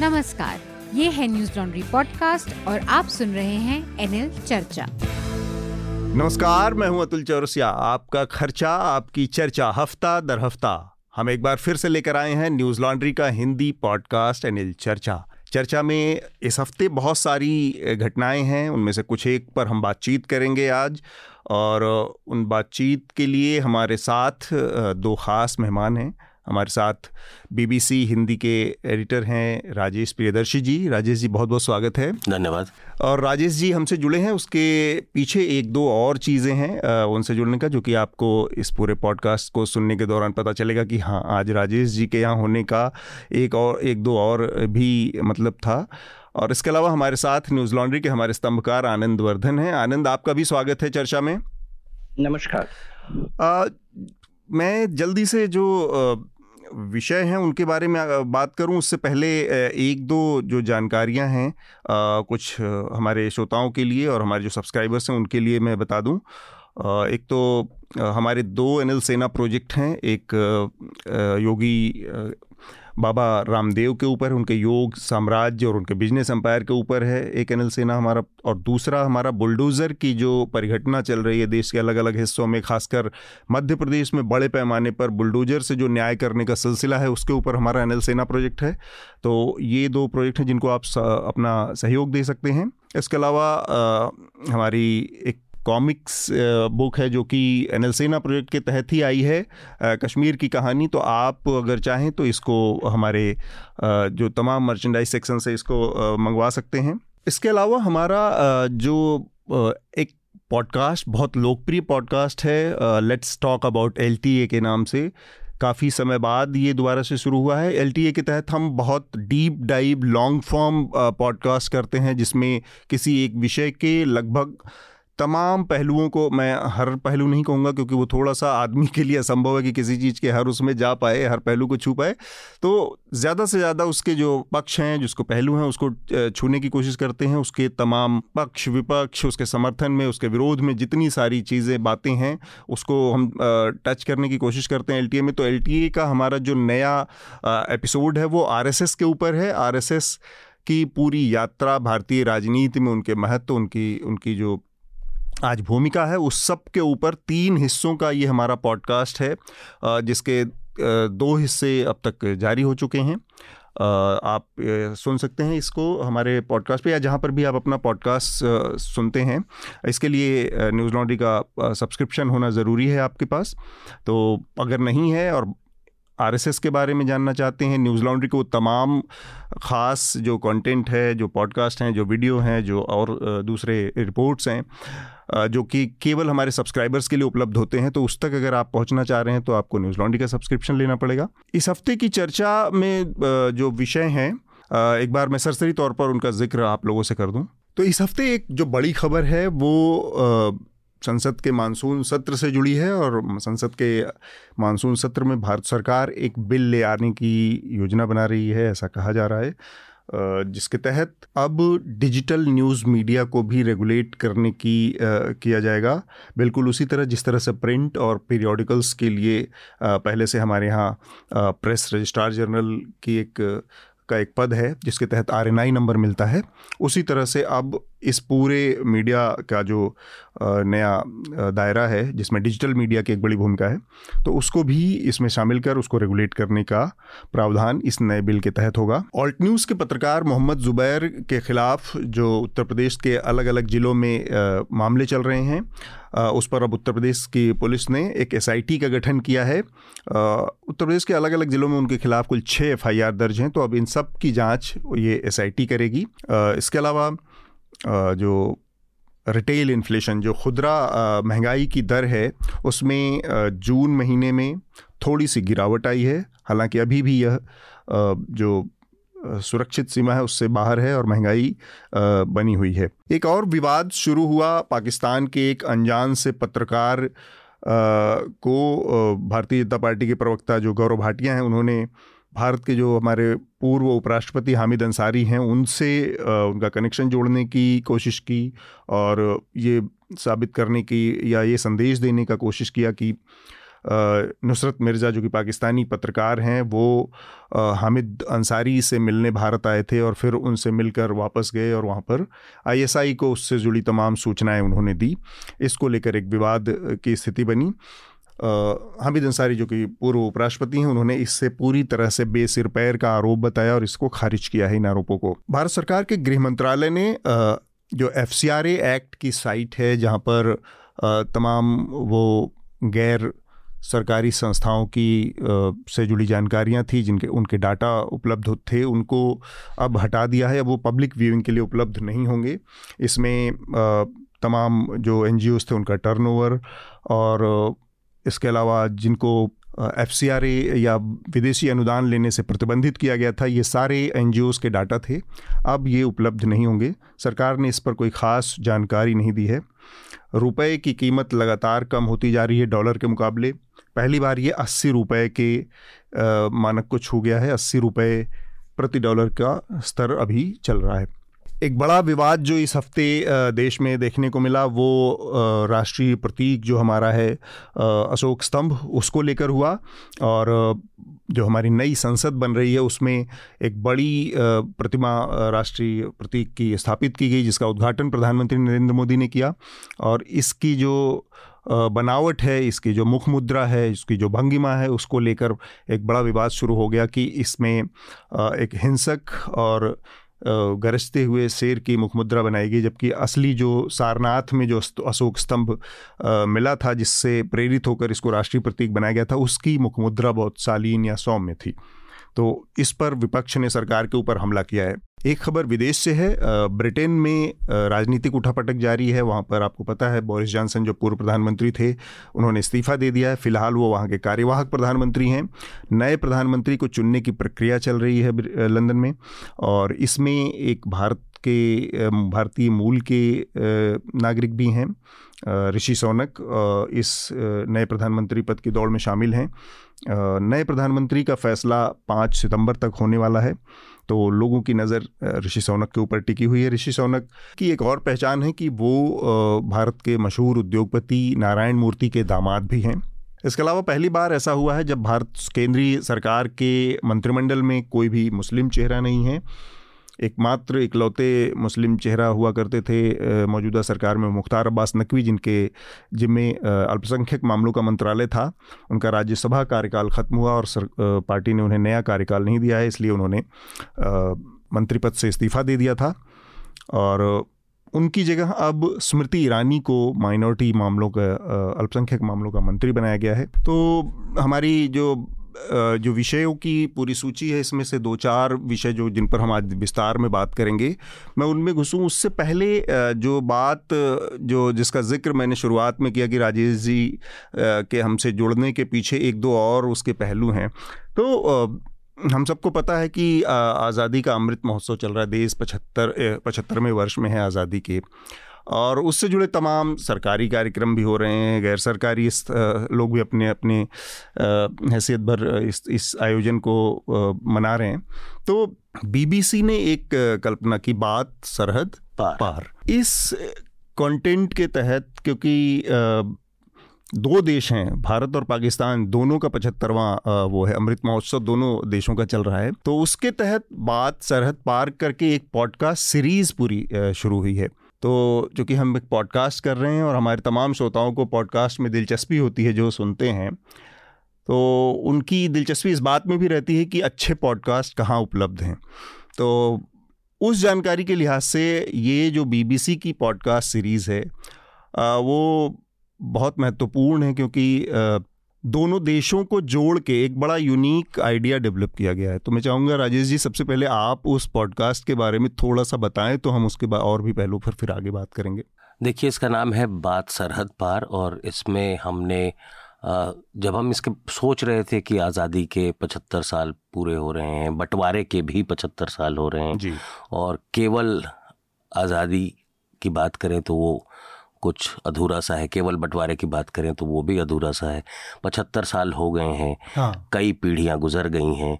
नमस्कार, ये है न्यूज़ लॉन्ड्री पॉडकास्ट और आप सुन रहे हैं एनएल चर्चा। नमस्कार, मैं हूँ अतुल चौरसिया। आपका खर्चा, आपकी चर्चा, हफ़्ता दर हफ़्ता। हम एक बार फिर से लेकर आए हैं न्यूज़ लॉन्ड्री का हिंदी पॉडकास्ट एनएल चर्चा। चर्चा में इस हफ़्ते बहुत सारी घटनाएँ हैं। उनमें से कुछ एक पर हम बातचीत करेंगे आज। और, उन बातचीत के लिए हमारे साथ दो ख़ास मेहमान हैं। हमारे साथ बीबीसी हिंदी के एडिटर हैं राजेश प्रियदर्शी जी। राजेश जी बहुत बहुत स्वागत है। धन्यवाद। और राजेश जी हमसे जुड़े हैं उसके पीछे एक दो और चीज़ें हैं उनसे जुड़ने का जो कि आपको इस पूरे पॉडकास्ट को सुनने के दौरान पता चलेगा कि हाँ आज राजेश जी के यहाँ होने का एक और एक दो और भी मतलब था। और इसके अलावा हमारे साथ न्यूज़ लॉन्ड्री के हमारे स्तंभकार आनंद वर्धन हैं। आनंद आपका भी स्वागत है चर्चा में। नमस्कार। आ, मैं जल्दी से जो विषय हैं उनके बारे में बात करूँ उससे पहले एक दो जो जानकारियाँ हैं कुछ हमारे श्रोताओं के लिए और हमारे जो सब्सक्राइबर्स हैं उनके लिए मैं बता दूँ। एक तो हमारे दो एनएल सेना प्रोजेक्ट हैं, एक योगी बाबा रामदेव के ऊपर, उनके योग, साम्राज्य और उनके बिज़नेस एम्पायर के ऊपर है एक एनएल सेना हमारा। और दूसरा हमारा बुलडोज़र की जो परिघटना चल रही है देश के अलग अलग हिस्सों में, खासकर मध्य प्रदेश में बड़े पैमाने पर बुलडोज़र से जो न्याय करने का सिलसिला है, उसके ऊपर हमारा एनएल सेना प्रोजेक्ट है। तो ये दो प्रोजेक्ट हैं जिनको आप अपना सहयोग दे सकते हैं। इसके अलावा हमारी एक कॉमिक्स बुक है जो कि एनएल सेना प्रोजेक्ट के तहत ही आई है। कश्मीर की कहानी तो आप अगर चाहें तो इसको हमारे जो तमाम मर्चेंडाइज सेक्शन से इसको मंगवा सकते हैं। इसके अलावा हमारा जो एक पॉडकास्ट बहुत लोकप्रिय पॉडकास्ट है लेट्स टॉक अबाउट एलटीए के नाम से। काफ़ी समय बाद ये दोबारा से शुरू हुआ है। एलटीए के तहत हम बहुत deep dive long form podcast करते हैं, जिसमें किसी एक विषय के लगभग तमाम पहलुओं को मैं हर पहलू नहीं कहूँगा क्योंकि वो थोड़ा सा आदमी के लिए असंभव है कि किसी चीज़ के हर उसमें जा पाए, हर पहलू को छू पाए। तो ज़्यादा से ज़्यादा उसके जो पक्ष हैं, जिसको पहलू हैं, उसको छूने की कोशिश करते हैं। उसके तमाम पक्ष, विपक्ष, उसके समर्थन में, उसके विरोध में जितनी सारी चीज़ें, बातें हैं, उसको हम टच करने की कोशिश करते हैं एल में। तो एल का हमारा जो नया एपिसोड है, वो आर के ऊपर है। आरएसएस की पूरी यात्रा भारतीय राजनीति में उनके महत्व, उनकी उनकी जो आज भूमिका है उस सब के ऊपर तीन हिस्सों का ये हमारा पॉडकास्ट है जिसके दो हिस्से अब तक जारी हो चुके हैं। आप सुन सकते हैं इसको हमारे पॉडकास्ट पे या जहाँ पर भी आप अपना पॉडकास्ट सुनते हैं। इसके लिए न्यूज़ लॉन्ड्री का सब्सक्रिप्शन होना ज़रूरी है आपके पास। तो अगर नहीं है और आरएसएस के बारे में जानना चाहते हैं। न्यूज़ लॉन्ड्री को तमाम ख़ास जो कंटेंट है, जो पॉडकास्ट हैं, जो वीडियो हैं, जो और दूसरे रिपोर्ट्स हैं जो कि केवल हमारे सब्सक्राइबर्स के लिए उपलब्ध होते हैं तो उस तक अगर आप पहुँचना चाह रहे हैं तो आपको न्यूज़ लॉन्ड्री का सब्सक्रिप्शन लेना पड़ेगा। इस हफ़्ते की चर्चा में जो विषय हैं एक बार मैं सरसरी तौर पर उनका ज़िक्र आप लोगों से कर दूँ। तो इस हफ़्ते एक जो बड़ी खबर है, वो संसद के मानसून सत्र से जुड़ी है और संसद के मानसून सत्र में भारत सरकार एक बिल ले आने की योजना बना रही है, ऐसा कहा जा रहा है। जिसके तहत अब डिजिटल न्यूज़ मीडिया को भी रेगुलेट करने की किया जाएगा। बिल्कुल उसी तरह जिस तरह से प्रिंट और पीरियोडिकल्स के लिए पहले से हमारे यहाँ प्रेस रजिस्ट्रार जनरल की एक, का एक पद है, जिसके तहत आरएनआई नंबर मिलता है। उसी तरह से अब इस पूरे मीडिया का जो नया दायरा है, जिसमें डिजिटल मीडिया की एक बड़ी भूमिका है तो उसको भी इसमें शामिल कर, उसको रेगुलेट करने का प्रावधान इस नए बिल के तहत होगा। ऑल्ट न्यूज़ के पत्रकार मोहम्मद जुबैर के खिलाफ जो उत्तर प्रदेश के अलग अलग ज़िलों में मामले चल रहे हैं उस पर अब उत्तर प्रदेश की पुलिस ने एक एसआईटी का गठन किया है। उत्तर प्रदेश के अलग अलग ज़िलों में उनके खिलाफ कुल छः एफ़ दर्ज हैं तो अब इन सब की जाँच ये एस करेगी। इसके अलावा जो रिटेल इन्फ्लेशन जो खुदरा महँगाई की दर है, उसमें जून महीने में थोड़ी सी गिरावट आई है। हालाँकि अभी भी यह जो सुरक्षित सीमा है, उससे बाहर है और महँगाई बनी हुई है। एक और विवाद शुरू हुआ पाकिस्तान के एक अनजान से पत्रकार को भारतीय जनता पार्टी के प्रवक्ता जो गौरव भाटिया हैं, उन्होंने भारत के जो हमारे पूर्व उपराष्ट्रपति हामिद अंसारी हैं, उनसे उनका कनेक्शन जोड़ने की कोशिश की और ये साबित करने की या ये संदेश देने का कोशिश किया कि नुसरत मिर्ज़ा जो कि पाकिस्तानी पत्रकार हैं, वो हामिद अंसारी से मिलने भारत आए थे और फिर उनसे मिलकर वापस गए और वहाँ पर आईएसआई को उससे जुड़ी तमाम सूचनाएँ उन्होंने दी। इसको लेकर एक विवाद की स्थिति बनी। हामिद अंसारी जो कि पूर्व उपराष्ट्रपति हैं, उन्होंने इससे पूरी तरह से बेसिर पैर का आरोप बताया और इसको खारिज किया है इन आरोपों को। भारत सरकार के गृह मंत्रालय ने जो एफ़ एक्ट की साइट है, जहाँ पर तमाम वो गैर सरकारी संस्थाओं की से जुड़ी जानकारियाँ थी, जिनके, उनके डाटा उपलब्ध थे, उनको अब हटा दिया है। अब वो पब्लिक व्यूइंग के लिए उपलब्ध नहीं होंगे। इसमें तमाम जो एन थे, उनका टर्नओवर और इसके अलावा जिनको एफ़ या विदेशी अनुदान लेने से प्रतिबंधित किया गया था, ये सारे एन के डाटा थे। अब ये उपलब्ध नहीं होंगे। सरकार ने इस पर कोई ख़ास जानकारी नहीं दी है। रुपए की कीमत लगातार कम होती जा रही है डॉलर के मुकाबले। पहली बार ये अस्सी रुपये के मानक को छू गया है। अस्सी रुपये प्रति डॉलर का स्तर अभी चल रहा है। एक बड़ा विवाद जो इस हफ़्ते देश में देखने को मिला, वो राष्ट्रीय प्रतीक जो हमारा है अशोक स्तंभ, उसको लेकर हुआ। और जो हमारी नई संसद बन रही है, उसमें एक बड़ी प्रतिमा राष्ट्रीय प्रतीक की स्थापित की गई, जिसका उद्घाटन प्रधानमंत्री नरेंद्र मोदी ने किया। और इसकी जो बनावट है, इसकी जो मुख मुद्रा है, इसकी जो भंगिमा है, उसको लेकर एक बड़ा विवाद शुरू हो गया कि इसमें एक हिंसक और गरजते हुए शेर की मुखमुद्रा बनाई गई, जबकि असली जो सारनाथ में जो अशोक स्तंभ मिला था, जिससे प्रेरित होकर इसको राष्ट्रीय प्रतीक बनाया गया था, उसकी मुखमुद्रा बहुत शालीन या सौम्य थी। तो इस पर विपक्ष ने सरकार के ऊपर हमला किया है। एक खबर विदेश से है ब्रिटेन में राजनीतिक उठापटक जारी है। वहाँ पर आपको पता है, बोरिस जॉनसन जो पूर्व प्रधानमंत्री थे, उन्होंने इस्तीफा दे दिया है। फ़िलहाल वो वहाँ के कार्यवाहक प्रधानमंत्री हैं। नए प्रधानमंत्री को चुनने की प्रक्रिया चल रही है लंदन में। और इसमें एक भारत के भारतीय मूल के नागरिक भी हैं। ऋषि सौनक इस नए प्रधानमंत्री पद की दौड़ में शामिल हैं। नए प्रधानमंत्री का फैसला पाँच सितंबर तक होने वाला है तो लोगों की नज़र ऋषि सौनक के ऊपर टिकी हुई है। ऋषि सौनक की एक और पहचान है कि वो भारत के मशहूर उद्योगपति नारायण मूर्ति के दामाद भी हैं। इसके अलावा पहली बार ऐसा हुआ है जब भारत केंद्रीय सरकार के मंत्रिमंडल में कोई भी मुस्लिम चेहरा नहीं है। एकमात्र इकलौते मुस्लिम चेहरा हुआ करते थे मौजूदा सरकार में मुख्तार अब्बास नकवी जिनके जिम्मे अल्पसंख्यक मामलों का मंत्रालय था। उनका राज्यसभा कार्यकाल ख़त्म हुआ और सर, पार्टी ने उन्हें नया कार्यकाल नहीं दिया है इसलिए उन्होंने मंत्री पद से इस्तीफ़ा दे दिया था। और उनकी जगह अब स्मृति ईरानी को माइनॉरिटी मामलों का अल्पसंख्यक मामलों का मंत्री बनाया गया है। तो हमारी जो जो विषयों की पूरी सूची है, इसमें से दो चार विषय जो जिन पर हम आज विस्तार में बात करेंगे, मैं उनमें घुसूँ। उससे पहले जो बात, जो जिसका ज़िक्र मैंने शुरुआत में किया कि राजेश जी के हमसे जुड़ने के पीछे एक दो और उसके पहलू हैं। तो हम सबको पता है कि आज़ादी का अमृत महोत्सव चल रहा है, देश पचहत्तर पचहत्तरवें वर्ष में है आज़ादी के। और उससे जुड़े तमाम सरकारी कार्यक्रम भी हो रहे हैं गैर सरकारी लोग भी अपने अपने हैसियत भर इस इस आयोजन को मना रहे हैं। तो बीबीसी ने एक कल्पना की बात सरहद पार, पार। इस कंटेंट के तहत क्योंकि दो देश हैं भारत और पाकिस्तान दोनों का पचहत्तरवां वो है अमृत महोत्सव दोनों देशों का चल रहा है। तो उसके तहत बात सरहद पार करके एक पॉडकास्ट सीरीज़ पूरी शुरू हुई है। तो चूँकि हम एक पॉडकास्ट कर रहे हैं और हमारे तमाम श्रोताओं को पॉडकास्ट में दिलचस्पी होती है जो सुनते हैं तो उनकी दिलचस्पी इस बात में भी रहती है कि अच्छे पॉडकास्ट कहाँ उपलब्ध हैं। तो उस जानकारी के लिहाज से ये जो बीबीसी की पॉडकास्ट सीरीज़ है वो बहुत महत्वपूर्ण है क्योंकि दोनों देशों को जोड़ के एक बड़ा यूनिक आइडिया डेवलप किया गया है। तो मैं चाहूँगा राजेश जी सबसे पहले आप उस पॉडकास्ट के बारे में थोड़ा सा बताएँ तो हम उसके बाद और भी पहलू पर फिर आगे बात करेंगे। देखिए इसका नाम है बात सरहद पार और इसमें हमने जब हम इसके सोच रहे थे कि आज़ादी के पचहत्तर साल पूरे हो रहे हैं बंटवारे के भी पचहत्तर साल हो रहे हैं जी। और केवल आज़ादी की बात करें तो वो कुछ अधूरा सा है। केवल बंटवारे की बात करें तो वो भी अधूरा सा है। पचहत्तर साल हो गए हैं। हाँ। कई पीढ़ियाँ गुजर गई हैं।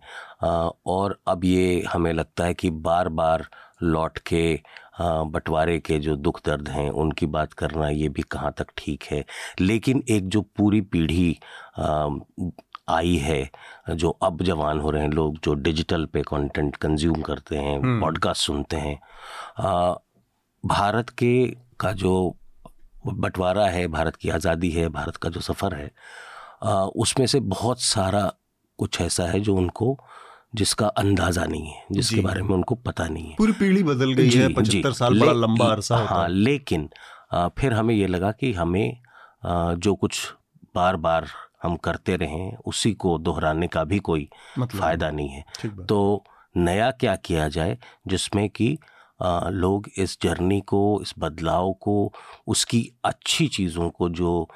और अब ये हमें लगता है कि बार बार लौट के बंटवारे के जो दुख दर्द हैं उनकी बात करना ये भी कहाँ तक ठीक है। लेकिन एक जो पूरी पीढ़ी आई है जो अब जवान हो रहे हैं लोग जो डिजिटल पे कंटेंट कंज्यूम करते हैं पॉडकास्ट हम्म। सुनते हैं आ, भारत के का जो बंटवारा है भारत की आज़ादी है भारत का जो सफ़र है उसमें से बहुत सारा कुछ ऐसा है जो उनको जिसका अंदाज़ा नहीं है जिसके बारे में उनको पता नहीं है। पूरी पीढ़ी बदल गई है पचहत्तर साल बड़ा लंबा अरसा हाँ लेकिन आ, फिर हमें ये लगा कि हमें आ, जो कुछ बार बार हम करते रहें उसी को दोहराने का भी कोई मतलब फ़ायदा नहीं है। तो नया क्या किया जाए जिसमें कि लोग इस जर्नी को इस बदलाव को उसकी अच्छी चीज़ों को जो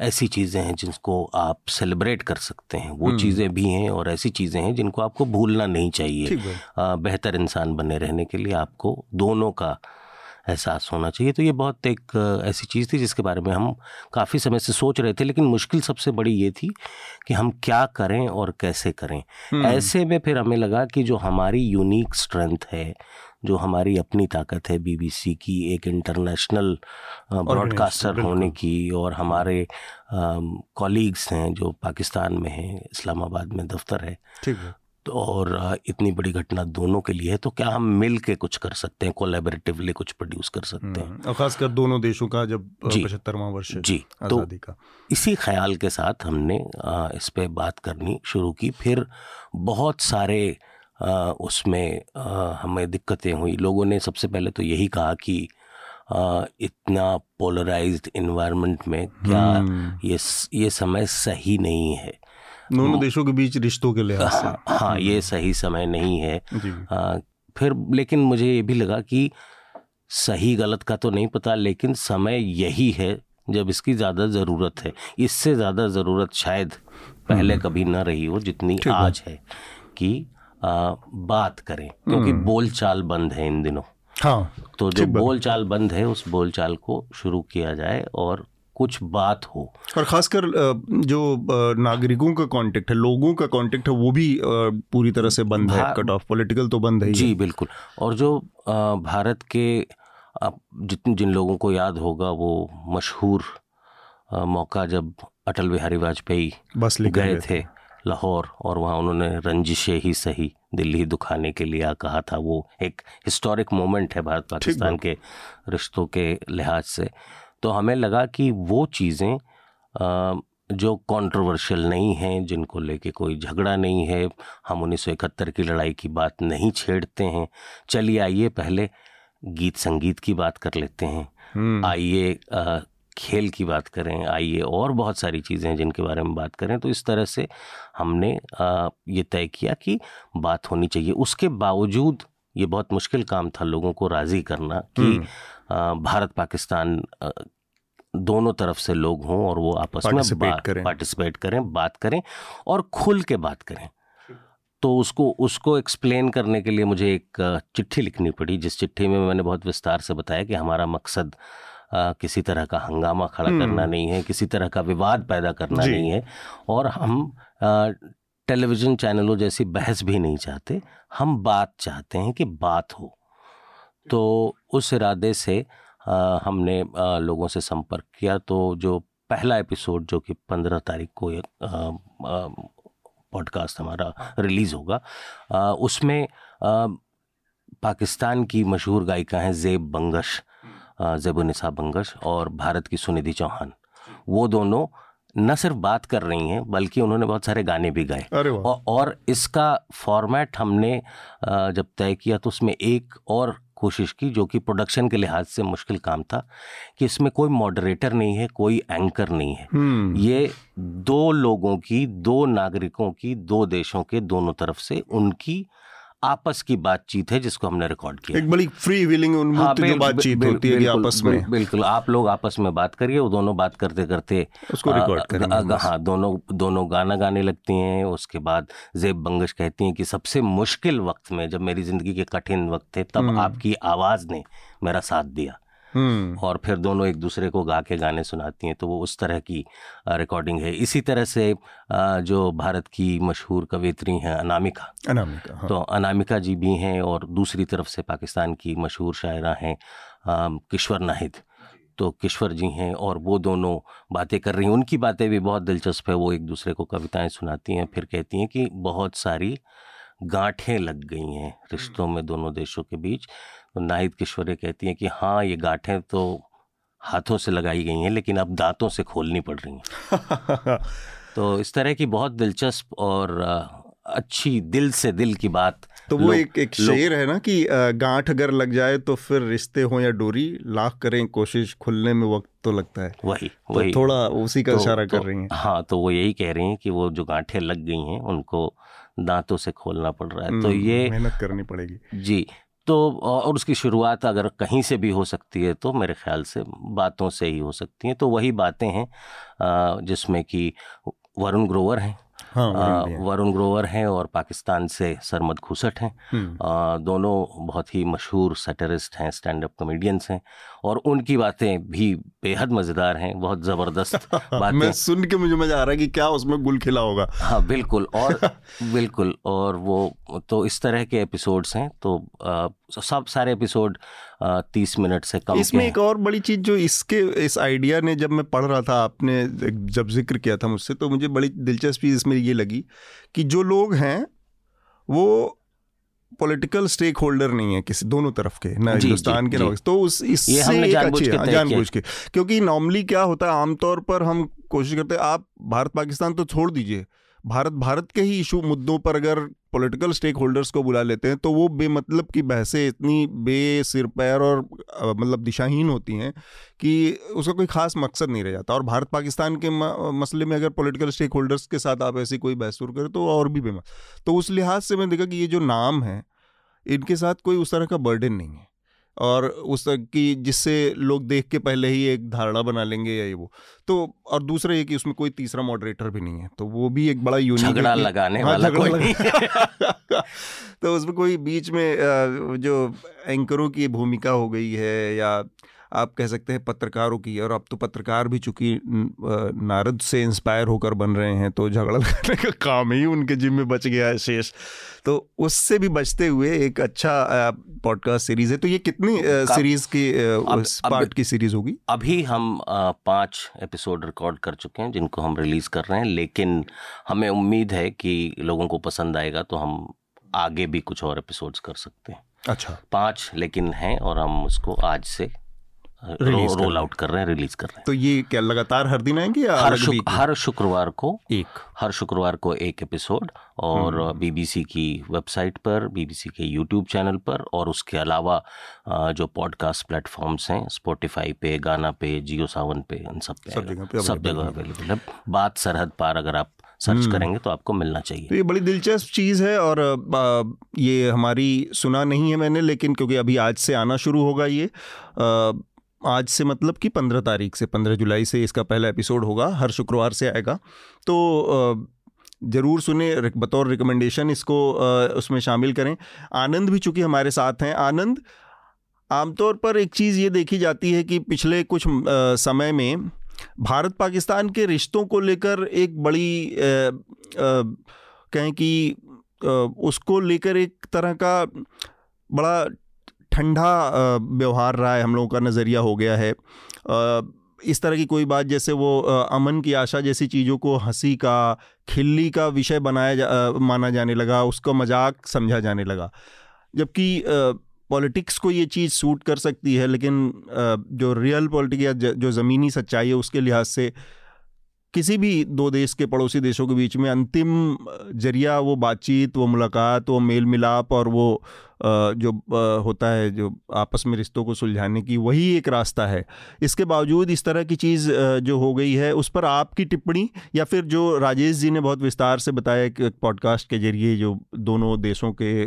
ऐसी चीज़ें हैं जिनको आप सेलिब्रेट कर सकते हैं वो हम्म। चीज़ें भी हैं और ऐसी चीज़ें हैं जिनको आपको भूलना नहीं चाहिए बेहतर इंसान बने रहने के लिए आपको दोनों का एहसास होना चाहिए तो ये बहुत एक ऐसी चीज़ थी जिसके बारे में हम काफ़ी समय से सोच रहे थे लेकिन मुश्किल सबसे बड़ी ये थी कि हम क्या करें और कैसे करें हम्म। ऐसे में फिर हमें लगा कि जो हमारी यूनिक स्ट्रेंथ है जो हमारी अपनी ताकत है बीबीसी की एक इंटरनेशनल ब्रॉडकास्टर होने की और हमारे कॉलीग्स हैं जो पाकिस्तान में हैं इस्लामाबाद में दफ्तर है। ठीक है। तो और इतनी बड़ी घटना दोनों के लिए है तो क्या हम मिल के कुछ कर सकते हैं कोलेबरेटिवली कुछ प्रोड्यूस कर सकते हैं? हम्म, खासकर दोनों देशों का जब पचहत्तरवा वर्ष जी तो का। इसी ख्याल के साथ हमने इस पर बात करनी शुरू की। फिर बहुत सारे उसमें हमें दिक्कतें हुई। लोगों ने सबसे पहले तो यही कहा कि इतना पोलराइज्ड इन्वायरमेंट में क्या हम्म। ये ये समय सही नहीं है। दोनों देशों के बीच रिश्तों के लिहाज से। हाँ, हाँ ये सही समय नहीं है। आ, फिर लेकिन मुझे ये भी लगा कि सही गलत का तो नहीं पता लेकिन समय यही है जब इसकी ज़्यादा ज़रूरत है। इससे ज़्यादा ज़रूरत शायद पहले हम्म। कभी ना रही हो जितनी आज है कि आ, बात करें क्योंकि हम्म। बोलचाल बंद है इन दिनों। हाँ तो जो बोलचाल बंद है उस बोलचाल को शुरू किया जाए और कुछ बात हो। और ख़ासकर जो नागरिकों का कांटेक्ट है लोगों का कांटेक्ट है वो भी पूरी तरह से बंद है। कट ऑफ़ पॉलिटिकल तो बंद है जी बिल्कुल। और जो भारत के जितने जिन लोगों को याद होगा वो मशहूर मौका जब अटल बिहारी वाजपेयी बस गए थे। लाहौर और वहाँ उन्होंने रंजिशे ही सही दिल्ली दुखाने के लिए कहा था। वो एक हिस्टोरिक मोमेंट है भारत पाकिस्तान के रिश्तों के लिहाज से। तो हमें लगा कि वो चीज़ें जो कंट्रोवर्शियल नहीं हैं जिनको लेके कोई झगड़ा नहीं है हम उन्नीस सौ इकहत्तर की लड़ाई की बात नहीं छेड़ते हैं। चलिए आइए पहले गीत संगीत की बात कर लेते हैं। हम्म। आइए खेल की बात करें आइए और बहुत सारी चीज़ें हैं जिनके बारे में बात करें तो इस तरह से हमने ये तय किया कि बात होनी चाहिए। उसके बावजूद ये बहुत मुश्किल काम था लोगों को राज़ी करना कि हम्म। भारत पाकिस्तान दोनों तरफ़ से लोग हों और वो आपस में पार्टिसिपेट करें। बात करें और खुल के बात करें। तो उसको उसको एक्सप्लेन करने के लिए मुझे एक चिट्ठी लिखनी पड़ी जिस चिट्ठी में मैंने बहुत विस्तार से बताया कि हमारा मकसद आ, किसी तरह का हंगामा खड़ा हम्म। करना नहीं है किसी तरह का विवाद पैदा करना नहीं है। और हम टेलीविज़न चैनलों जैसी बहस भी नहीं चाहते हम बात चाहते हैं कि बात हो। तो उस इरादे से आ, हमने आ, लोगों से संपर्क किया। तो जो पहला एपिसोड जो कि पंद्रह तारीख को एक पॉडकास्ट हमारा रिलीज़ होगा आ, उसमें आ, पाकिस्तान की मशहूर गायिका हैं जेब बंगश। जेबुनिसा बंगश और भारत की सुनिधि चौहान। वो दोनों न सिर्फ़ बात कर रही हैं बल्कि उन्होंने बहुत सारे गाने भी गाए। और, और इसका फॉर्मेट हमने जब तय किया तो उसमें एक और कोशिश की जो कि प्रोडक्शन के लिहाज से मुश्किल काम था कि इसमें कोई मॉडरेटर नहीं है कोई एंकर नहीं है। हम्म। ये दो लोगों की दो नागरिकों की दो देशों के दोनों तरफ़ से उनकी आपस की बातचीत है जिसको हमने रिकॉर्ड किया एक बड़ी फ्री विलिंग हाँ, जो बातचीत बिल, होती है आपस में बिल्कुल आप लोग आपस में बात करिए वो दोनों बात करते करते उसको रिकॉर्ड करेंगे हाँ दोनों दोनों गाना गाने लगती हैं उसके बाद जेब बंगश कहती हैं कि सबसे मुश्किल वक्त में जब मेरी ज़िंदगी के कठिन वक्त थे तब हम्म। आपकी आवाज़ ने मेरा साथ दिया। और फिर दोनों एक दूसरे को गा के गाने सुनाती हैं तो वो उस तरह की रिकॉर्डिंग है। इसी तरह से जो भारत की मशहूर कवित्री हैं अनामिका। अनामिका हाँ। तो अनामिका जी भी हैं और दूसरी तरफ़ से पाकिस्तान की मशहूर शायरा हैं किश्वर नाहिद। तो किश्वर जी हैं और वो दोनों बातें कर रही हैं। उनकी बातें भी बहुत दिलचस्प है। वो एक दूसरे को कविताएँ सुनाती हैं फिर कहती हैं कि बहुत सारी गांठें लग गई हैं रिश्तों में दोनों देशों के बीच। नाहिद किशोरे कहती हैं कि हाँ ये गांठें तो हाथों से लगाई गई हैं लेकिन अब दांतों से खोलनी पड़ रही हैं। तो इस तरह की बहुत दिलचस्प और अच्छी दिल से दिल की बात तो वो एक एक शेर है ना कि गांठ अगर लग जाए तो फिर रिश्ते हो या डोरी लाख करें कोशिश खुलने में वक्त तो लगता है। वही तो वही। थोड़ा उसी का तो, इशारा तो, कर रही हैं। हाँ तो वो यही कह रही हैं कि वो जो गांठें लग गई हैं उनको दांतों से खोलना पड़ रहा है। तो हम्म, ये मेहनत करनी पड़ेगी। जी तो और उसकी शुरुआत अगर कहीं से भी हो सकती है तो मेरे ख्याल से बातों से ही हो सकती हैं। तो वही बातें हैं जिसमें कि वरुण ग्रोवर हैं। हाँ, वरुण ग्रोवर हैं और पाकिस्तान से सरमद खुसट हैं। हम्म। दोनों बहुत ही मशहूर सटरिस्ट हैं स्टैंड अप कॉमेडियंस हैं। और उनकी बातें भी बेहद मज़ेदार हैं बहुत ज़बरदस्त बातें। मैं सुन के मुझे मज़ा आ रहा है कि क्या उसमें गुल खिला होगा। हाँ बिल्कुल और बिल्कुल और वो तो इस तरह के एपिसोड्स हैं तो आ, सब सारे एपिसोड तीस मिनट से कम इसमें एक और बड़ी चीज़ जो इसके इस आइडिया ने जब मैं पढ़ रहा था आपने जब ज़िक्र किया था मुझसे तो मुझे बड़ी दिलचस्पी इसमें ये लगी कि जो लोग हैं वो पॉलिटिकल स्टेक होल्डर नहीं है किसी दोनों तरफ़ के ना हिंदुस्तान के ना तो उस इससे एक अच्छी जानबूझ के। क्योंकि नॉर्मली क्या होता है आमतौर पर हम कोशिश करते हैं आप भारत पाकिस्तान तो छोड़ दीजिए भारत भारत के ही इशू मुद्दों पर अगर पॉलिटिकल स्टेक होल्डर्स को बुला लेते हैं तो वो बेमतलब की बहसें इतनी बे सिर पैर और मतलब दिशाहीन होती हैं कि उसका कोई खास मकसद नहीं रह जाता। और भारत, पाकिस्तान के मसले में अगर पॉलिटिकल स्टेक होल्डर्स के साथ आप ऐसी कोई बहस शुरू करें तो और भी बेमत। तो उस लिहाज से मैंने देखा कि ये जो नाम है, इनके साथ कोई उस तरह का बर्डन नहीं है। और उस की जिससे लोग देख के पहले ही एक धारणा बना लेंगे या ये वो। तो और दूसरा ये कि उसमें कोई तीसरा मॉडरेटर भी नहीं है तो वो भी एक बड़ा यूनिक झगड़ा लगाने हाँ, वाला कोई नहीं तो उसमें कोई बीच में जो एंकरों की भूमिका हो गई है या आप कह सकते हैं पत्रकारों की और अब तो पत्रकार भी चूँकि नारद से इंस्पायर होकर बन रहे हैं तो झगड़ा लगाने का काम ही उनके जिम में बच गया है शेष। तो उससे भी बचते हुए एक अच्छा पॉडकास्ट सीरीज़ है। तो ये कितनी सीरीज़ की अब, पार्ट की सीरीज़ होगी? अभी हम पाँच एपिसोड रिकॉर्ड कर चुके हैं जिनको हम रिलीज़ कर रहे हैं लेकिन हमें उम्मीद है कि लोगों को पसंद आएगा तो हम आगे भी कुछ और एपिसोड्स कर सकते हैं। अच्छा। पाँच लेकिन हैं और हम उसको आज से रो, रोल आउट कर रहे हैं रिलीज़ कर रहे हैं। तो ये क्या लगातार हर दिन आएँगे या हर शुक, हर शुक्रवार को एक। हर शुक्रवार को एक एपिसोड और बीबीसी हम्म। की वेबसाइट पर बीबीसी के यूट्यूब चैनल पर और उसके अलावा जो पॉडकास्ट प्लेटफॉर्म्स हैं स्पॉटिफाई पे गाना पे जियो सावन पे इन सब पे सब जगह सब जगह अवेलेबल है। बात सरहद पार अगर आप सर्च हम्म। करेंगे तो आपको मिलना चाहिए। तो ये बड़ी दिलचस्प चीज़ है और ये हमारी सुना नहीं है मैंने लेकिन क्योंकि अभी आज से आना शुरू होगा ये आज से मतलब कि पंद्रह तारीख से, पंद्रह जुलाई से इसका पहला एपिसोड होगा, हर शुक्रवार से आएगा। तो ज़रूर सुने बतौर रिकमेंडेशन इसको उसमें शामिल करें। आनंद भी चूँकि हमारे साथ हैं। आनंद, आमतौर पर एक चीज़ ये देखी जाती है कि पिछले कुछ समय में भारत पाकिस्तान के रिश्तों को लेकर एक बड़ी कहें कि उसको लेकर एक तरह का बड़ा ठंडा व्यवहार रहा है हम लोगों का नज़रिया हो गया है। इस तरह की कोई बात जैसे वो अमन की आशा जैसी चीज़ों को हँसी का खिल्ली का विषय बनाया जा, माना जाने लगा उसका मज़ाक समझा जाने लगा। जबकि पॉलिटिक्स को ये चीज़ सूट कर सकती है लेकिन जो रियल पॉलिटिक्स या जो ज़मीनी सच्चाई है उसके लिहाज से किसी भी दो देश के पड़ोसी देशों के बीच में अंतिम ज़रिया, वो बातचीत, वो मुलाकात, वो मेल मिलाप और वो जो होता है, जो आपस में रिश्तों को सुलझाने की, वही एक रास्ता है। इसके बावजूद इस तरह की चीज़ जो हो गई है, उस पर आपकी टिप्पणी या फिर जो राजेश जी ने बहुत विस्तार से बताया कि पॉडकास्ट के ज़रिए जो दोनों देशों के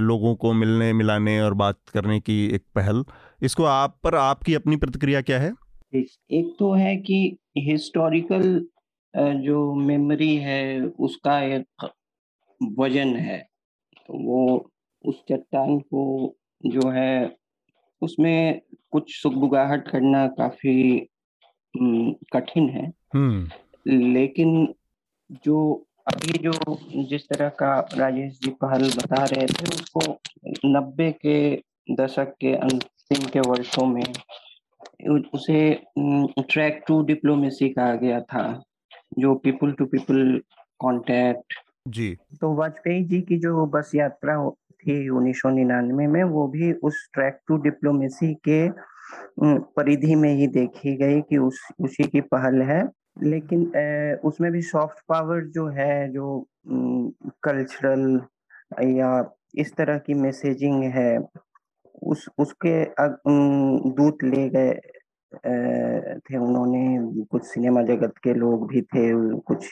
लोगों को मिलने, मिलाने और बात करने की एक पहल, इसको आप पर आपकी अपनी प्रतिक्रिया क्या है? एक तो है कि हिस्टोरिकल जो मेमोरी है उसका एक वज़न है। तो वो उस चट्टान को जो है उसमें कुछ सुगबुगाहट करना काफ़ी कठिन है। लेकिन जो अभी जो जिस तरह का राजेश जी पहल बता रहे थे उसको नब्बे के दशक के अंतिम के वर्षों में उसे ट्रैक टू डिप्लोमेसी कहा गया था जो people to people contact ji. तो वाजपेयी जी की जो बस यात्रा थी उन्नीस सौ निन्यानवे में वो भी उस ट्रैक टू डिप्लोमेसी के परिधि में ही देखी गई कि उस उसी की पहल है। लेकिन ए, उसमें भी सॉफ्ट पावर जो है जो कल्चरल या इस तरह की मैसेजिंग है उस उसके दूत ले गए थे उन्होंने कुछ सिनेमा जगत के लोग भी थे कुछ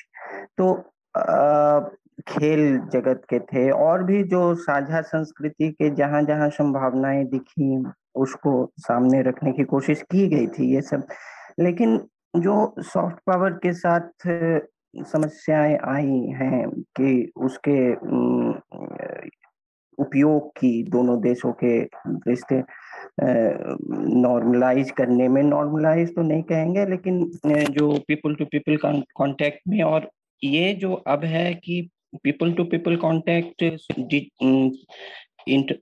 तो आ, खेल जगत के थे और भी जो साझा संस्कृति के जहाँ जहाँ संभावनाएँ दिखी उसको सामने रखने की कोशिश की गई थी ये सब। लेकिन जो सॉफ्ट पावर के साथ समस्याएँ आई हैं कि उसके उपयोग की दोनों देशों के रिश्ते नॉर्मलाइज करने में नॉर्मलाइज तो नहीं कहेंगे लेकिन जो पीपल टू पीपल कांटेक्ट में और ये जो अब है कि people to people contact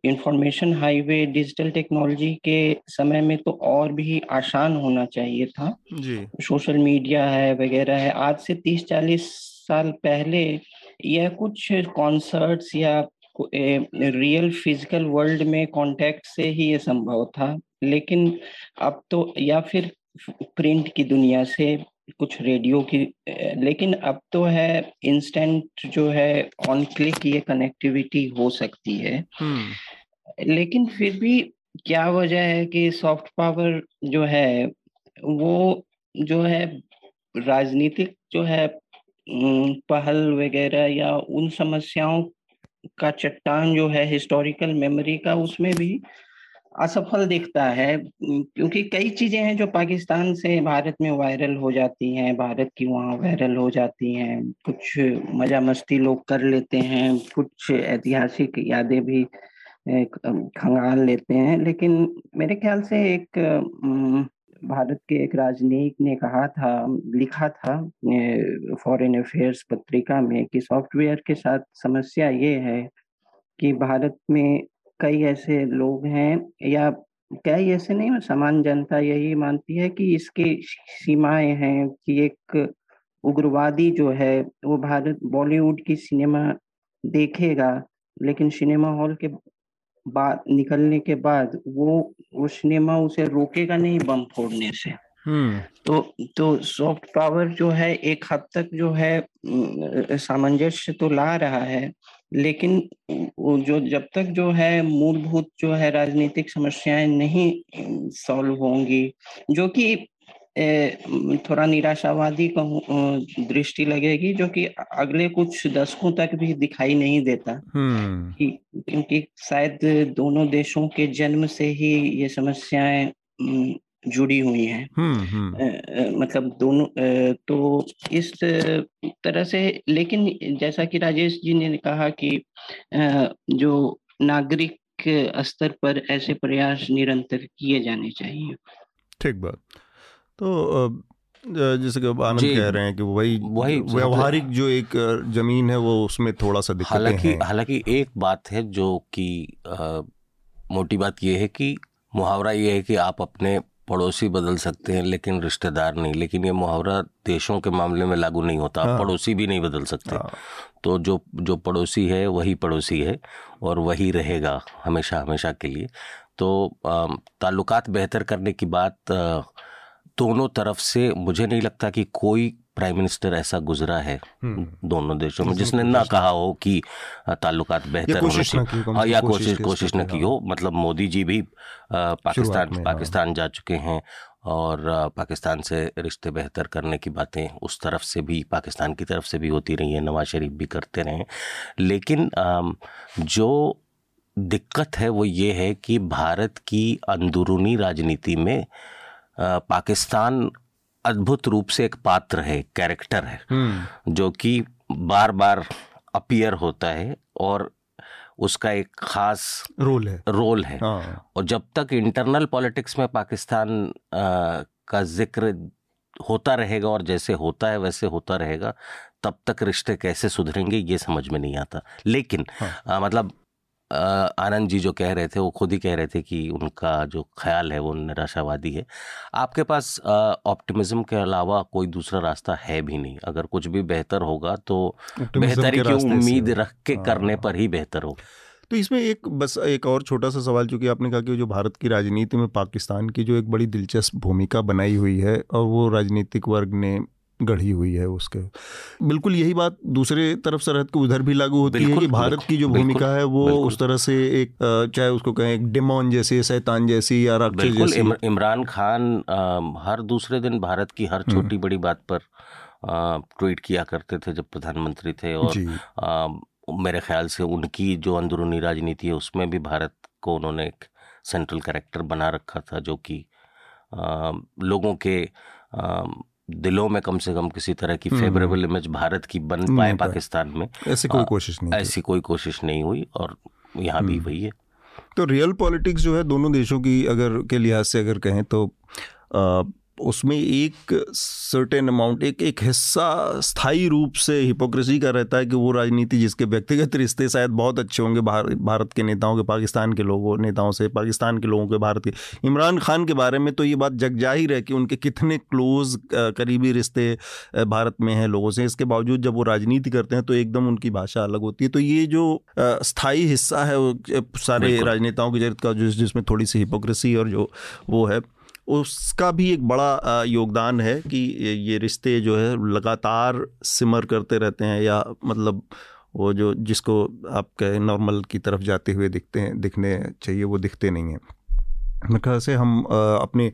information highway digital technology के समय में तो और भी आसान होना चाहिए था। जी। सोशल मीडिया है वगैरह है आज से तीस चालीस साल पहले यह कुछ कॉन्सर्ट्स या रियल फ़िज़िकल वर्ल्ड में कांटेक्ट से ही ये संभव था लेकिन अब तो या फिर प्रिंट की दुनिया से कुछ रेडियो की लेकिन अब तो है इंस्टेंट जो है ऑन क्लिक ये कनेक्टिविटी हो सकती है हम्म। लेकिन फिर भी क्या वजह है कि सॉफ्ट पावर जो है वो जो है राजनीतिक जो है पहल वगैरह या उन समस्याओं का चट्टान जो है हिस्टोरिकल मेमोरी का, उसमें भी असफल दिखता है। क्योंकि कई चीज़ें हैं जो पाकिस्तान से भारत में वायरल हो जाती हैं, भारत की वहाँ वायरल हो जाती हैं। कुछ मज़ा मस्ती लोग कर लेते हैं, कुछ ऐतिहासिक यादें भी खंगाल लेते हैं। लेकिन मेरे ख्याल से एक भारत के एक राजनयिक ने कहा था, लिखा था फॉरेन अफेयर्स पत्रिका में कि सॉफ्टवेयर के साथ समस्या ये है कि भारत में कई ऐसे लोग हैं या कई ऐसे नहीं, समान जनता यही मानती है कि इसकी सीमाएँ हैं कि एक उग्रवादी जो है वो भारत बॉलीवुड की सिनेमा देखेगा, लेकिन सिनेमा हॉल के बाद निकलने के बाद वो वो सिनेमा उसे रोकेगा नहीं बम फोड़ने से हम्म। तो तो सॉफ्ट पावर जो है एक हद तक जो है सामंजस्य तो ला रहा है लेकिन जो जब तक जो है मूलभूत जो है राजनीतिक समस्याएँ नहीं सॉल्व होंगी जो कि थोड़ा निराशावादी दृष्टि लगेगी जो कि अगले कुछ दशकों तक भी दिखाई नहीं देता हम्म। कि क्योंकि शायद दोनों देशों के जन्म से ही ये समस्याएँ जुड़ी हुई हैं हम्म, हम्म। मतलब दोनों तो इस तरह से लेकिन जैसा कि राजेश जी ने कहा कि जो नागरिक स्तर पर ऐसे प्रयास निरंतर किए जाने चाहिए ठीक बात तो जैसे कि आनंद कह रहे हैं कि वही वही व्यवहारिक जो एक ज़मीन है वो उसमें थोड़ा सा हालाँकि हालाँकि एक बात है जो कि मोटी बात ये है कि मुहावरा ये है कि आप अपने पड़ोसी बदल सकते हैं लेकिन रिश्तेदार नहीं। लेकिन ये मुहावरा देशों के मामले में लागू नहीं होता। हाँ। पड़ोसी भी नहीं बदल सकते। हाँ। तो जो जो पड़ोसी है वही पड़ोसी है और वही रहेगा हमेशा हमेशा के लिए। तो ताल्लुकात बेहतर करने की बात दोनों तरफ़ से मुझे नहीं लगता कि कोई प्राइम मिनिस्टर ऐसा गुजरा है हम्म। दोनों देशों में जिसने ना कहा हो कि ताल्लुकात बेहतर होने चाहिए हाँ, या कोशिश कोशिश न की हो मतलब मोदी जी भी पाकिस्तान हाँ। पाकिस्तान जा चुके हैं और पाकिस्तान से रिश्ते बेहतर करने की बातें उस तरफ़ से भी पाकिस्तान की तरफ़ से भी होती रही हैं नवाज़ शरीफ भी करते रहे लेकिन जो दिक्कत है वो ये है कि भारत की अंदरूनी राजनीति में पाकिस्तान अद्भुत रूप से एक पात्र है कैरेक्टर है हम्म। जो कि बार बार अपियर होता है और उसका एक खास रोल है रोल है हाँ। और जब तक इंटरनल पॉलिटिक्स में पाकिस्तान आ, का ज़िक्र होता रहेगा और जैसे होता है वैसे होता रहेगा तब तक रिश्ते कैसे सुधरेंगे ये समझ में नहीं आता लेकिन हाँ। आ, मतलब आनंद जी जो कह रहे थे वो खुद ही कह रहे थे कि उनका जो ख्याल है वो निराशावादी है। आपके पास ऑप्टिमिज्म के अलावा कोई दूसरा रास्ता है भी नहीं। अगर कुछ भी बेहतर होगा तो बेहतरी की उम्मीद रख के हाँ। करने पर ही बेहतर होगा तो इसमें एक बस एक और छोटा सा सवाल चूँकि आपने कहा कि जो भारत की राजनीति में पाकिस्तान की जो एक बड़ी दिलचस्प भूमिका बनाई हुई है और वो राजनीतिक वर्ग ने गढ़ी हुई है उसके। बिल्कुल यही बात दूसरे तरफ़ सरहद के उधर भी लागू होती है कि भारत की जो भूमिका है वो उस तरह से एक चाहे उसको कहें एक डिमोन जैसे शैतान जैसी या राक्षस जैसी। इमरान खान हर दूसरे दिन भारत की हर हम्म। छोटी बड़ी बात पर ट्वीट किया करते थे जब प्रधानमंत्री थे और मेरे ख्याल से उनकी जो अंदरूनी राजनीति है उसमें भी भारत को उन्होंने एक सेंट्रल करेक्टर बना रखा था जो कि लोगों के दिलों में कम से कम किसी तरह की फेवरेबल इमेज भारत की बन पाए पाकिस्तान में। ऐसी कोई कोशिश नहीं ऐसी कोई कोशिश नहीं हुई और यहाँ भी हम्म। वही है। तो रियल पॉलिटिक्स जो है दोनों देशों की अगर के लिहाज से अगर कहें तो आ, उसमें एक सर्टेन अमाउंट एक एक हिस्सा स्थायी रूप से हिपोक्रेसी का रहता है कि वो राजनीति जिसके व्यक्तिगत रिश्ते शायद बहुत अच्छे होंगे भारत के नेताओं के पाकिस्तान के लोगों नेताओं से पाकिस्तान के लोगों के भारत के। इमरान खान के बारे में तो ये बात जग ज़ाहिर है कि उनके कितने क्लोज करीबी रिश्ते भारत में हैं लोगों से। इसके बावजूद जब वो राजनीति करते हैं तो एकदम उनकी भाषा अलग होती है। तो ये जो स्थायी हिस्सा है सारे राजनेताओं के चरित्र का जिसमें थोड़ी सी हिपोक्रेसी और जो वो है उसका भी एक बड़ा योगदान है कि ये रिश्ते जो है लगातार सिमर करते रहते हैं या मतलब वो जो, जिसको आप कहें नॉर्मल की तरफ़ जाते हुए दिखते हैं, दिखने चाहिए, वो दिखते नहीं हैं। मेरे ख्याल से हम अपने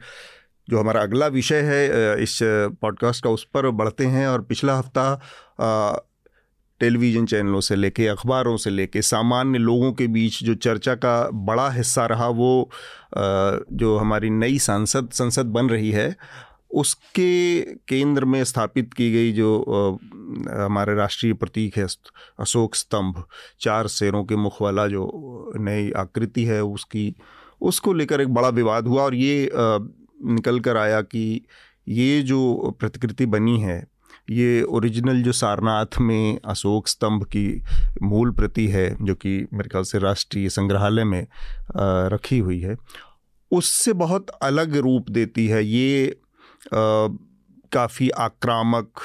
जो हमारा अगला विषय है इस पॉडकास्ट का उस पर बढ़ते हैं और पिछला हफ़्ता टेलीविज़न चैनलों से लेके अखबारों से लेके सामान्य लोगों के बीच जो चर्चा का बड़ा हिस्सा रहा वो जो हमारी नई सांसद, संसद बन रही है, उसके केंद्र में स्थापित की गई जो हमारे राष्ट्रीय प्रतीक है अशोक स्तंभ, चार शेरों के मुख वाला जो नई आकृति है उसकी, उसको लेकर एक बड़ा विवाद हुआ और ये निकल कर आया कि ये जो प्रतिकृति बनी है ये ओरिजिनल जो सारनाथ में अशोक स्तंभ की मूल प्रति है, जो कि मेरे ख्याल से राष्ट्रीय संग्रहालय में रखी हुई है, उससे बहुत अलग रूप देती है। ये काफ़ी आक्रामक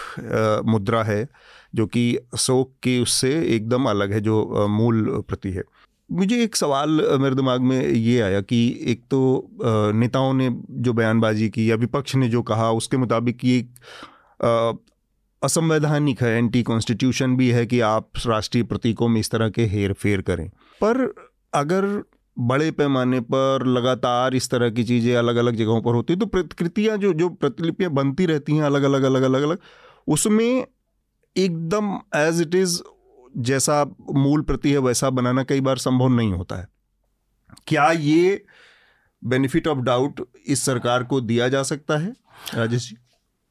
मुद्रा है, जो कि अशोक की उससे एकदम अलग है, जो मूल प्रति है। मुझे एक सवाल मेरे दिमाग में ये आया कि एक तो नेताओं ने जो बयानबाजी की या विपक्ष ने जो कहा, उसके मुताबिक ये असंवैधानिक है एंटी कॉन्स्टिट्यूशन भी है कि आप राष्ट्रीय प्रतीकों में इस तरह के हेर फेर करें। पर अगर बड़े पैमाने पर लगातार इस तरह की चीज़ें अलग अलग जगहों पर होती तो प्रतिकृतियाँ जो जो प्रतिलिपियाँ बनती रहती हैं अलग अलग अलग अलग अलग उसमें एकदम एज इट इज़ जैसा मूल प्रति है, वैसा बनाना कई बार संभव नहीं होता है। क्या ये बेनिफिट ऑफ़ डाउट इस सरकार को दिया जा सकता है, राजेश जी?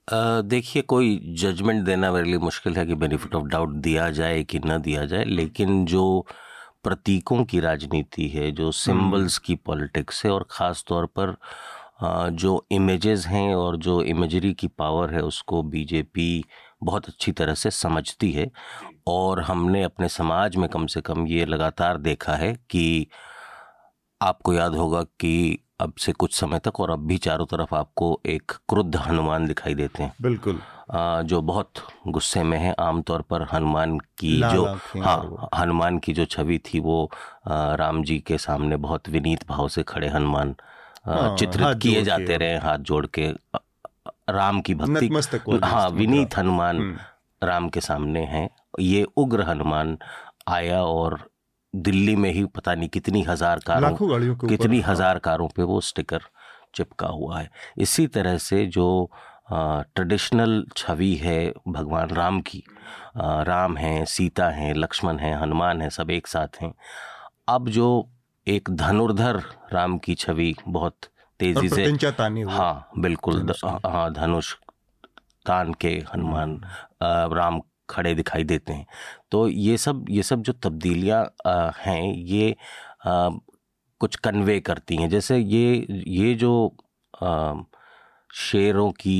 देखिए कोई जजमेंट देना मेरे लिए मुश्किल है कि बेनिफिट ऑफ़ डाउट दिया जाए कि ना दिया जाए लेकिन जो प्रतीकों की राजनीति है जो सिंबल्स हम्म। की पॉलिटिक्स है और ख़ास तौर पर जो इमेजेस हैं और जो इमेजरी की पावर है उसको बीजेपी बहुत अच्छी तरह से समझती है और हमने अपने समाज में कम से कम ये लगातार देखा है कि आपको याद होगा कि अब से कुछ समय तक और अब भी चारों तरफ़ आपको एक क्रुद्ध हनुमान दिखाई देते हैं। बिल्कुल। आ, जो बहुत गुस्से में है आमतौर पर हनुमान की जो हाँ हनुमान की जो छवि थी वो आ, राम जी के सामने बहुत विनीत भाव से खड़े हनुमान हाँ, चित्रित किए जाते रहे हाथ जोड़ के राम की भक्ति। हाँ विनीत हनुमान हम्म। राम के सामने हैं। ये उग्र हनुमान आया और दिल्ली में ही पता नहीं कितनी हज़ार कारों कितनी हाँ। हज़ार कारों पे वो स्टिकर चिपका हुआ है। इसी तरह से जो ट्रेडिशनल छवि है भगवान राम की आ, राम हैं सीता हैं लक्ष्मण हैं हनुमान हैं सब एक साथ हैं। अब जो एक धनुर्धर राम की छवि बहुत तेज़ी से हाँ बिल्कुल। हाँ धनुष तान के हनुमान राम खड़े दिखाई देते हैं। तो ये सब ये सब जो तब्दीलियाँ हैं ये आ, कुछ कन्वे करती हैं। जैसे ये ये जो आ, शेरों की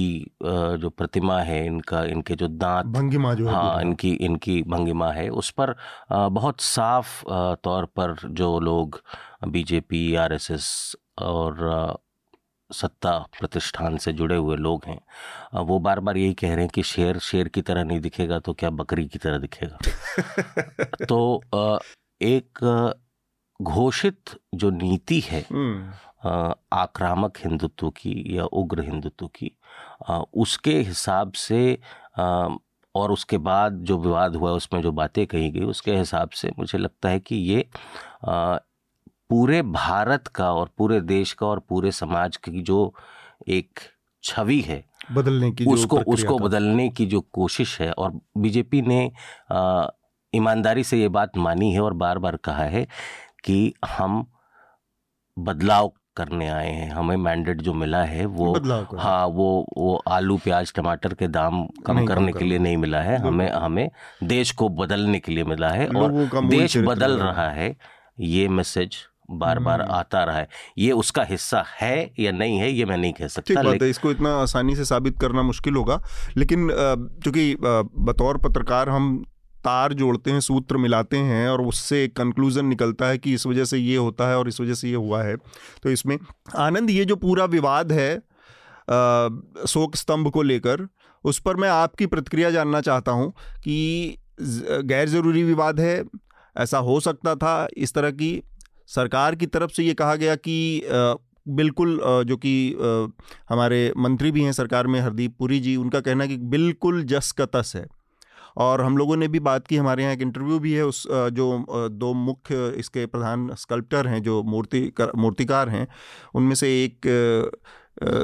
जो प्रतिमा है इनका इनके जो दांत भंगिमा जो है हाँ इनकी इनकी भंगिमा है उस पर बहुत साफ़ तौर पर जो लोग बीजेपी आरएसएस और सत्ता प्रतिष्ठान से जुड़े हुए लोग हैं वो बार बार यही कह रहे हैं कि शेर शेर की तरह नहीं दिखेगा तो क्या बकरी की तरह दिखेगा तो एक घोषित जो नीति है हम्म। आक्रामक हिंदुत्व की या उग्र हिंदुत्व की उसके हिसाब से और उसके बाद जो विवाद हुआ उसमें जो बातें कही गई उसके हिसाब से मुझे लगता है कि ये पूरे भारत का और पूरे देश का और पूरे समाज की जो एक छवि है बदलने की उसको उसको बदलने की जो कोशिश है और बीजेपी ने ईमानदारी से ये बात मानी है और बार बार कहा है कि हम बदलाव करने आए हैं। हमें मैंडेट जो मिला है वो हाँ वो वो आलू प्याज टमाटर के दाम कम करने के लिए नहीं मिला है। हमें हमें देश को बदलने के लिए मिला है और देश बदल रहा है। ये मैसेज बार बार हम्म। आता रहा है। ये उसका हिस्सा है या नहीं है ये मैं नहीं कह सकता ठीक बात है इसको इतना आसानी से साबित करना मुश्किल होगा। लेकिन चूँकि बतौर पत्रकार हम तार जोड़ते हैं सूत्र मिलाते हैं और उससे एक कंक्लूजन निकलता है कि इस वजह से ये होता है और इस वजह से ये हुआ है। तो इसमें आनंद ये जो पूरा विवाद है शोक स्तंभ को लेकर उस पर मैं आपकी प्रतिक्रिया जानना चाहता हूँ कि गैर ज़रूरी विवाद है ऐसा हो सकता था इस तरह की सरकार की तरफ़ से ये कहा गया कि बिल्कुल जो कि हमारे मंत्री भी हैं सरकार में, हरदीप पुरी जी, उनका कहना कि बिल्कुल जस का तस है। और हम लोगों ने भी बात की, हमारे यहाँ एक इंटरव्यू भी है उस जो दो मुख्य इसके प्रधान स्कल्प्टर हैं, जो मूर्ति मूर्तिकार हैं, उनमें से एक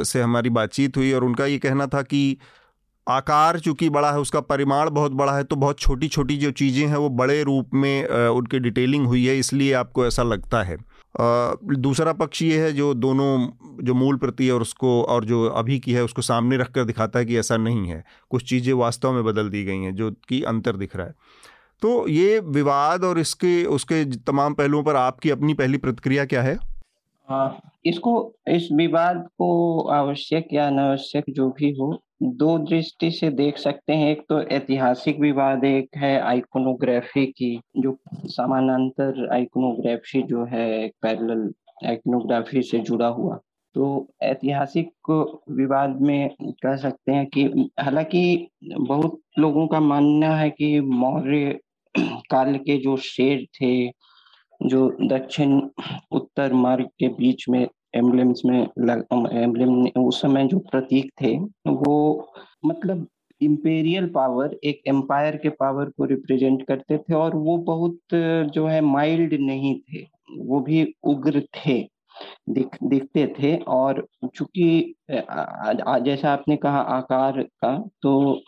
से हमारी बातचीत हुई और उनका ये कहना था कि आकार चूँकि बड़ा है, उसका परिमाण बहुत बड़ा है तो बहुत छोटी छोटी जो चीज़ें हैं, वो बड़े रूप में उनकी डिटेलिंग हुई है, इसलिए आपको ऐसा लगता है। दूसरा पक्ष ये है जो दोनों, जो मूल प्रति और उसको, और जो अभी की है, उसको सामने रख कर दिखाता है कि ऐसा नहीं है। कुछ चीज़ें वास्तव में बदल दी गई हैं, जो कि अंतर दिख रहा है। तो ये विवाद और इसके, उसके तमाम पहलुओं पर आपकी अपनी पहली प्रतिक्रिया क्या है? इसको, इस विवाद को आवश्यक या अनावश्यक जो भी हो दो दृष्टि से देख सकते हैं। एक तो ऐतिहासिक विवाद एक है आइकोनोग्राफी की, जो समानांतर आइकोनोग्राफी जो है पैरेलल आइकोनोग्राफी से जुड़ा हुआ। तो ऐतिहासिक विवाद में कह सकते हैं कि हालाँकि बहुत लोगों का मानना है कि मौर्य काल के जो शेर थे, जो दक्षिण उत्तर मार्ग के बीच में एम्बलेम्स में लग एम्बलेम उस समय जो प्रतीक थे वो मतलब इम्पेरियल पावर एक एम्पायर के पावर को रिप्रेजेंट करते थे और वो बहुत जो है माइल्ड नहीं थे वो भी उग्र थे दिख दिखते थे और चूँकि जैसा आपने कहा आकार का तो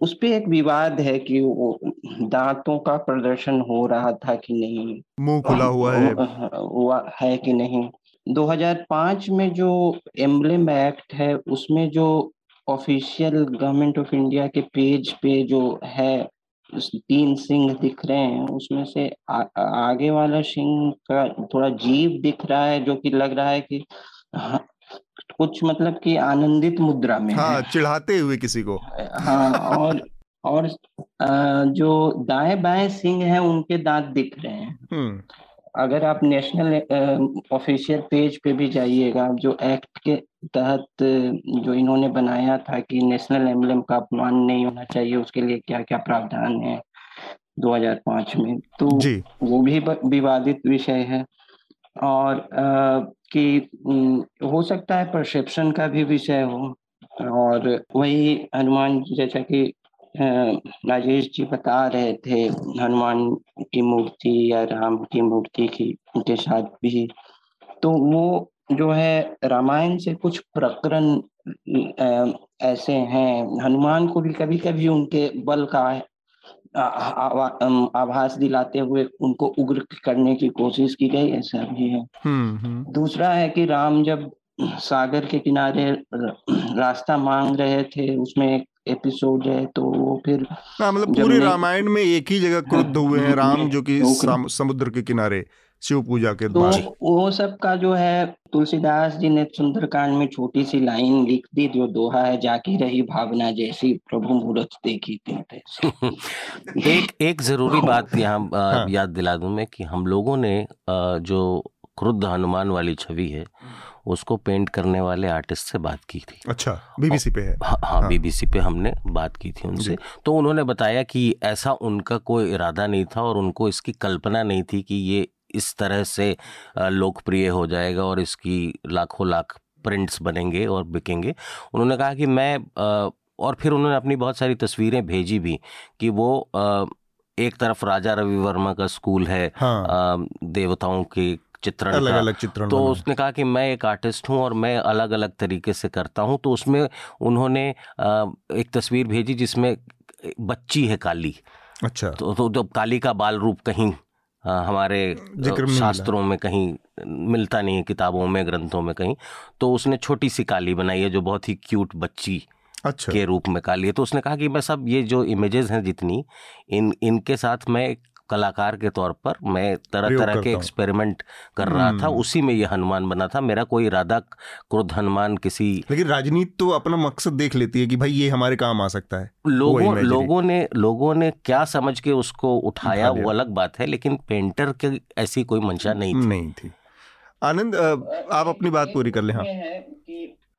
उस पे एक विवाद है कि वो दांतों का प्रदर्शन हो रहा था कि नहीं। मुँह खुला हुआ है। हुआ है कि नहीं। 2005 में जो एम्बलेम एक्ट है उसमें जो ऑफिशियल गवर्नमेंट ऑफ़ इंडिया के पेज पे जो है तीन सिंह दिख रहे हैं उसमें से आ, आगे वाला सिंह का थोड़ा जीव दिख रहा है जो कि लग रहा है कि हाँ, कुछ मतलब कि आनंदित मुद्रा में हाँ चिढ़ाते हुए किसी को। हाँ और और आ, जो दाएँ बाएँ सिंह है उनके दांत दिख रहे हैं। हम्म। अगर आप नेशनल ऑफिशियल पेज पे भी जाइएगा जो एक्ट के तहत जो इन्होंने बनाया था कि नेशनल एम्बलम का अपमान नहीं होना चाहिए उसके लिए क्या क्या प्रावधान है 2005 में तो। वो भी विवादित विषय है और आ, कि हो सकता है परसेप्शन का भी विषय हो और वही हनुमान जैसा कि राजेश जी बता रहे थे हनुमान की मूर्ति या राम की मूर्ति की के साथ भी। तो वो जो है रामायण से कुछ प्रकरण ऐसे हैं। हनुमान को भी कभी कभी उनके बल का आभास दिलाते हुए उनको उग्र करने की कोशिश की गई ऐसा भी है। हम्म, हम्म। दूसरा है कि राम जब सागर के किनारे रास्ता मांग रहे थे उसमें एक एपिसोड है तो वो फिर हाँ मतलब पूरे रामायण में एक ही जगह क्रुद्ध हुए हैं राम जो कि समुद्र के किनारे शिव पूजा के तो वो सब का जो है तुलसीदास जी ने सुंदरकांड में छोटी सी लाइन लिख दी जो दोहा है जाकी रही भावना जैसी प्रभु मुहूर्त देखी थी एक एक ज़रूरी बात यहाँ हाँ। याद दिला दूँ मैं कि हम लोगों ने जो क्रुद्ध हनुमान वाली छवि है उसको पेंट करने वाले आर्टिस्ट से बात की थी। अच्छा बीबीसी पे है। हाँ, हाँ, हाँ। बीबीसी पे हमने बात की थी उनसे। तो उन्होंने बताया कि ऐसा उनका कोई इरादा नहीं था और उनको इसकी कल्पना नहीं थी कि ये इस तरह से लोकप्रिय हो जाएगा और इसकी लाखों लाख प्रिंट्स बनेंगे और बिकेंगे। उन्होंने कहा कि मैं और फिर उन्होंने अपनी बहुत सारी तस्वीरें भेजी भी कि वो एक तरफ़ राजा रवि वर्मा का स्कूल है हाँ। देवताओं के चित्रण अलग का। अलग चित्रण तो उसने कहा कि मैं एक आर्टिस्ट हूँ और मैं अलग अलग तरीके से करता हूँ। तो उसमें उन्होंने एक तस्वीर भेजी जिसमें बच्ची है काली। अच्छा। तो, तो जब काली का बाल रूप कहीं आ, हमारे शास्त्रों में कहीं मिलता नहीं है किताबों में ग्रंथों में कहीं तो उसने छोटी सी काली बनाई है जो बहुत ही क्यूट बच्ची अच्छा। के रूप में काली है। तो उसने कहा कि मैं सब ये जो इमेजेस हैं जितनी इन इनके साथ मैं कलाकार के तौर पर मैं तरह तरह के एक्सपेरिमेंट कर रहा था हम्म। उसी में ये हनुमान बना था। मेरा कोई इरादा क्रोध हनुमान किसी लेकिन राजनीति तो अपना मकसद देख लेती है कि भाई ये हमारे काम आ सकता है। लोगों लोगों ने लोगों ने क्या समझ के उसको उठाया वो अलग बात है लेकिन पेंटर की ऐसी कोई मंशा नहीं थी। नहीं थी। आनंद आप अपनी बात पूरी कर ले हाँ।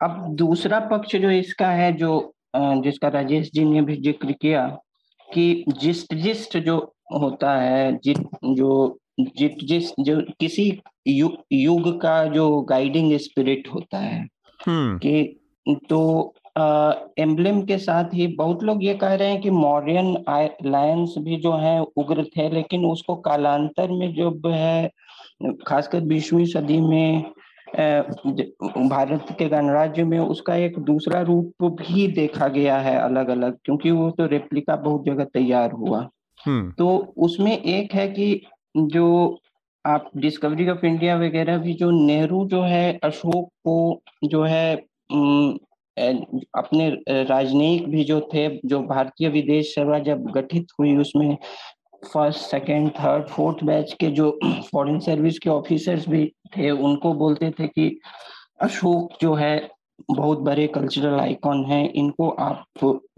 अब दूसरा पक्ष जो इसका है जो जिसका राजेश जी ने भी ज़िक्र किया कि जिस्ट जिस्ट जो होता है जित जो जित जिस जो किसी यु, युग का जो गाइडिंग स्पिरिट होता है हम्म। कि तो एम्बलम के साथ ही बहुत लोग ये कह रहे हैं कि मॉरियन लायंस भी जो है उग्र थे लेकिन उसको कालांतर में जब है खासकर बीसवीं सदी में भारत के गणराज्य में उसका एक दूसरा रूप भी देखा गया है अलग अलग क्योंकि वो तो रेप्लिका बहुत जगह तैयार हुआ हम्म। तो उसमें एक है कि जो आप डिस्कवरी ऑफ़ इंडिया वगैरह भी जो नेहरू जो है, अशोक को जो है अपने राजनयिक भी जो थे, जो भारतीय विदेश सेवा जब गठित हुई उसमें first second third fourth batch के जो फॉरेन सर्विस के ऑफिसर्स भी थे, उनको बोलते थे कि अशोक जो है, बहुत बड़े कल्चरल आइकॉन हैं इनको आप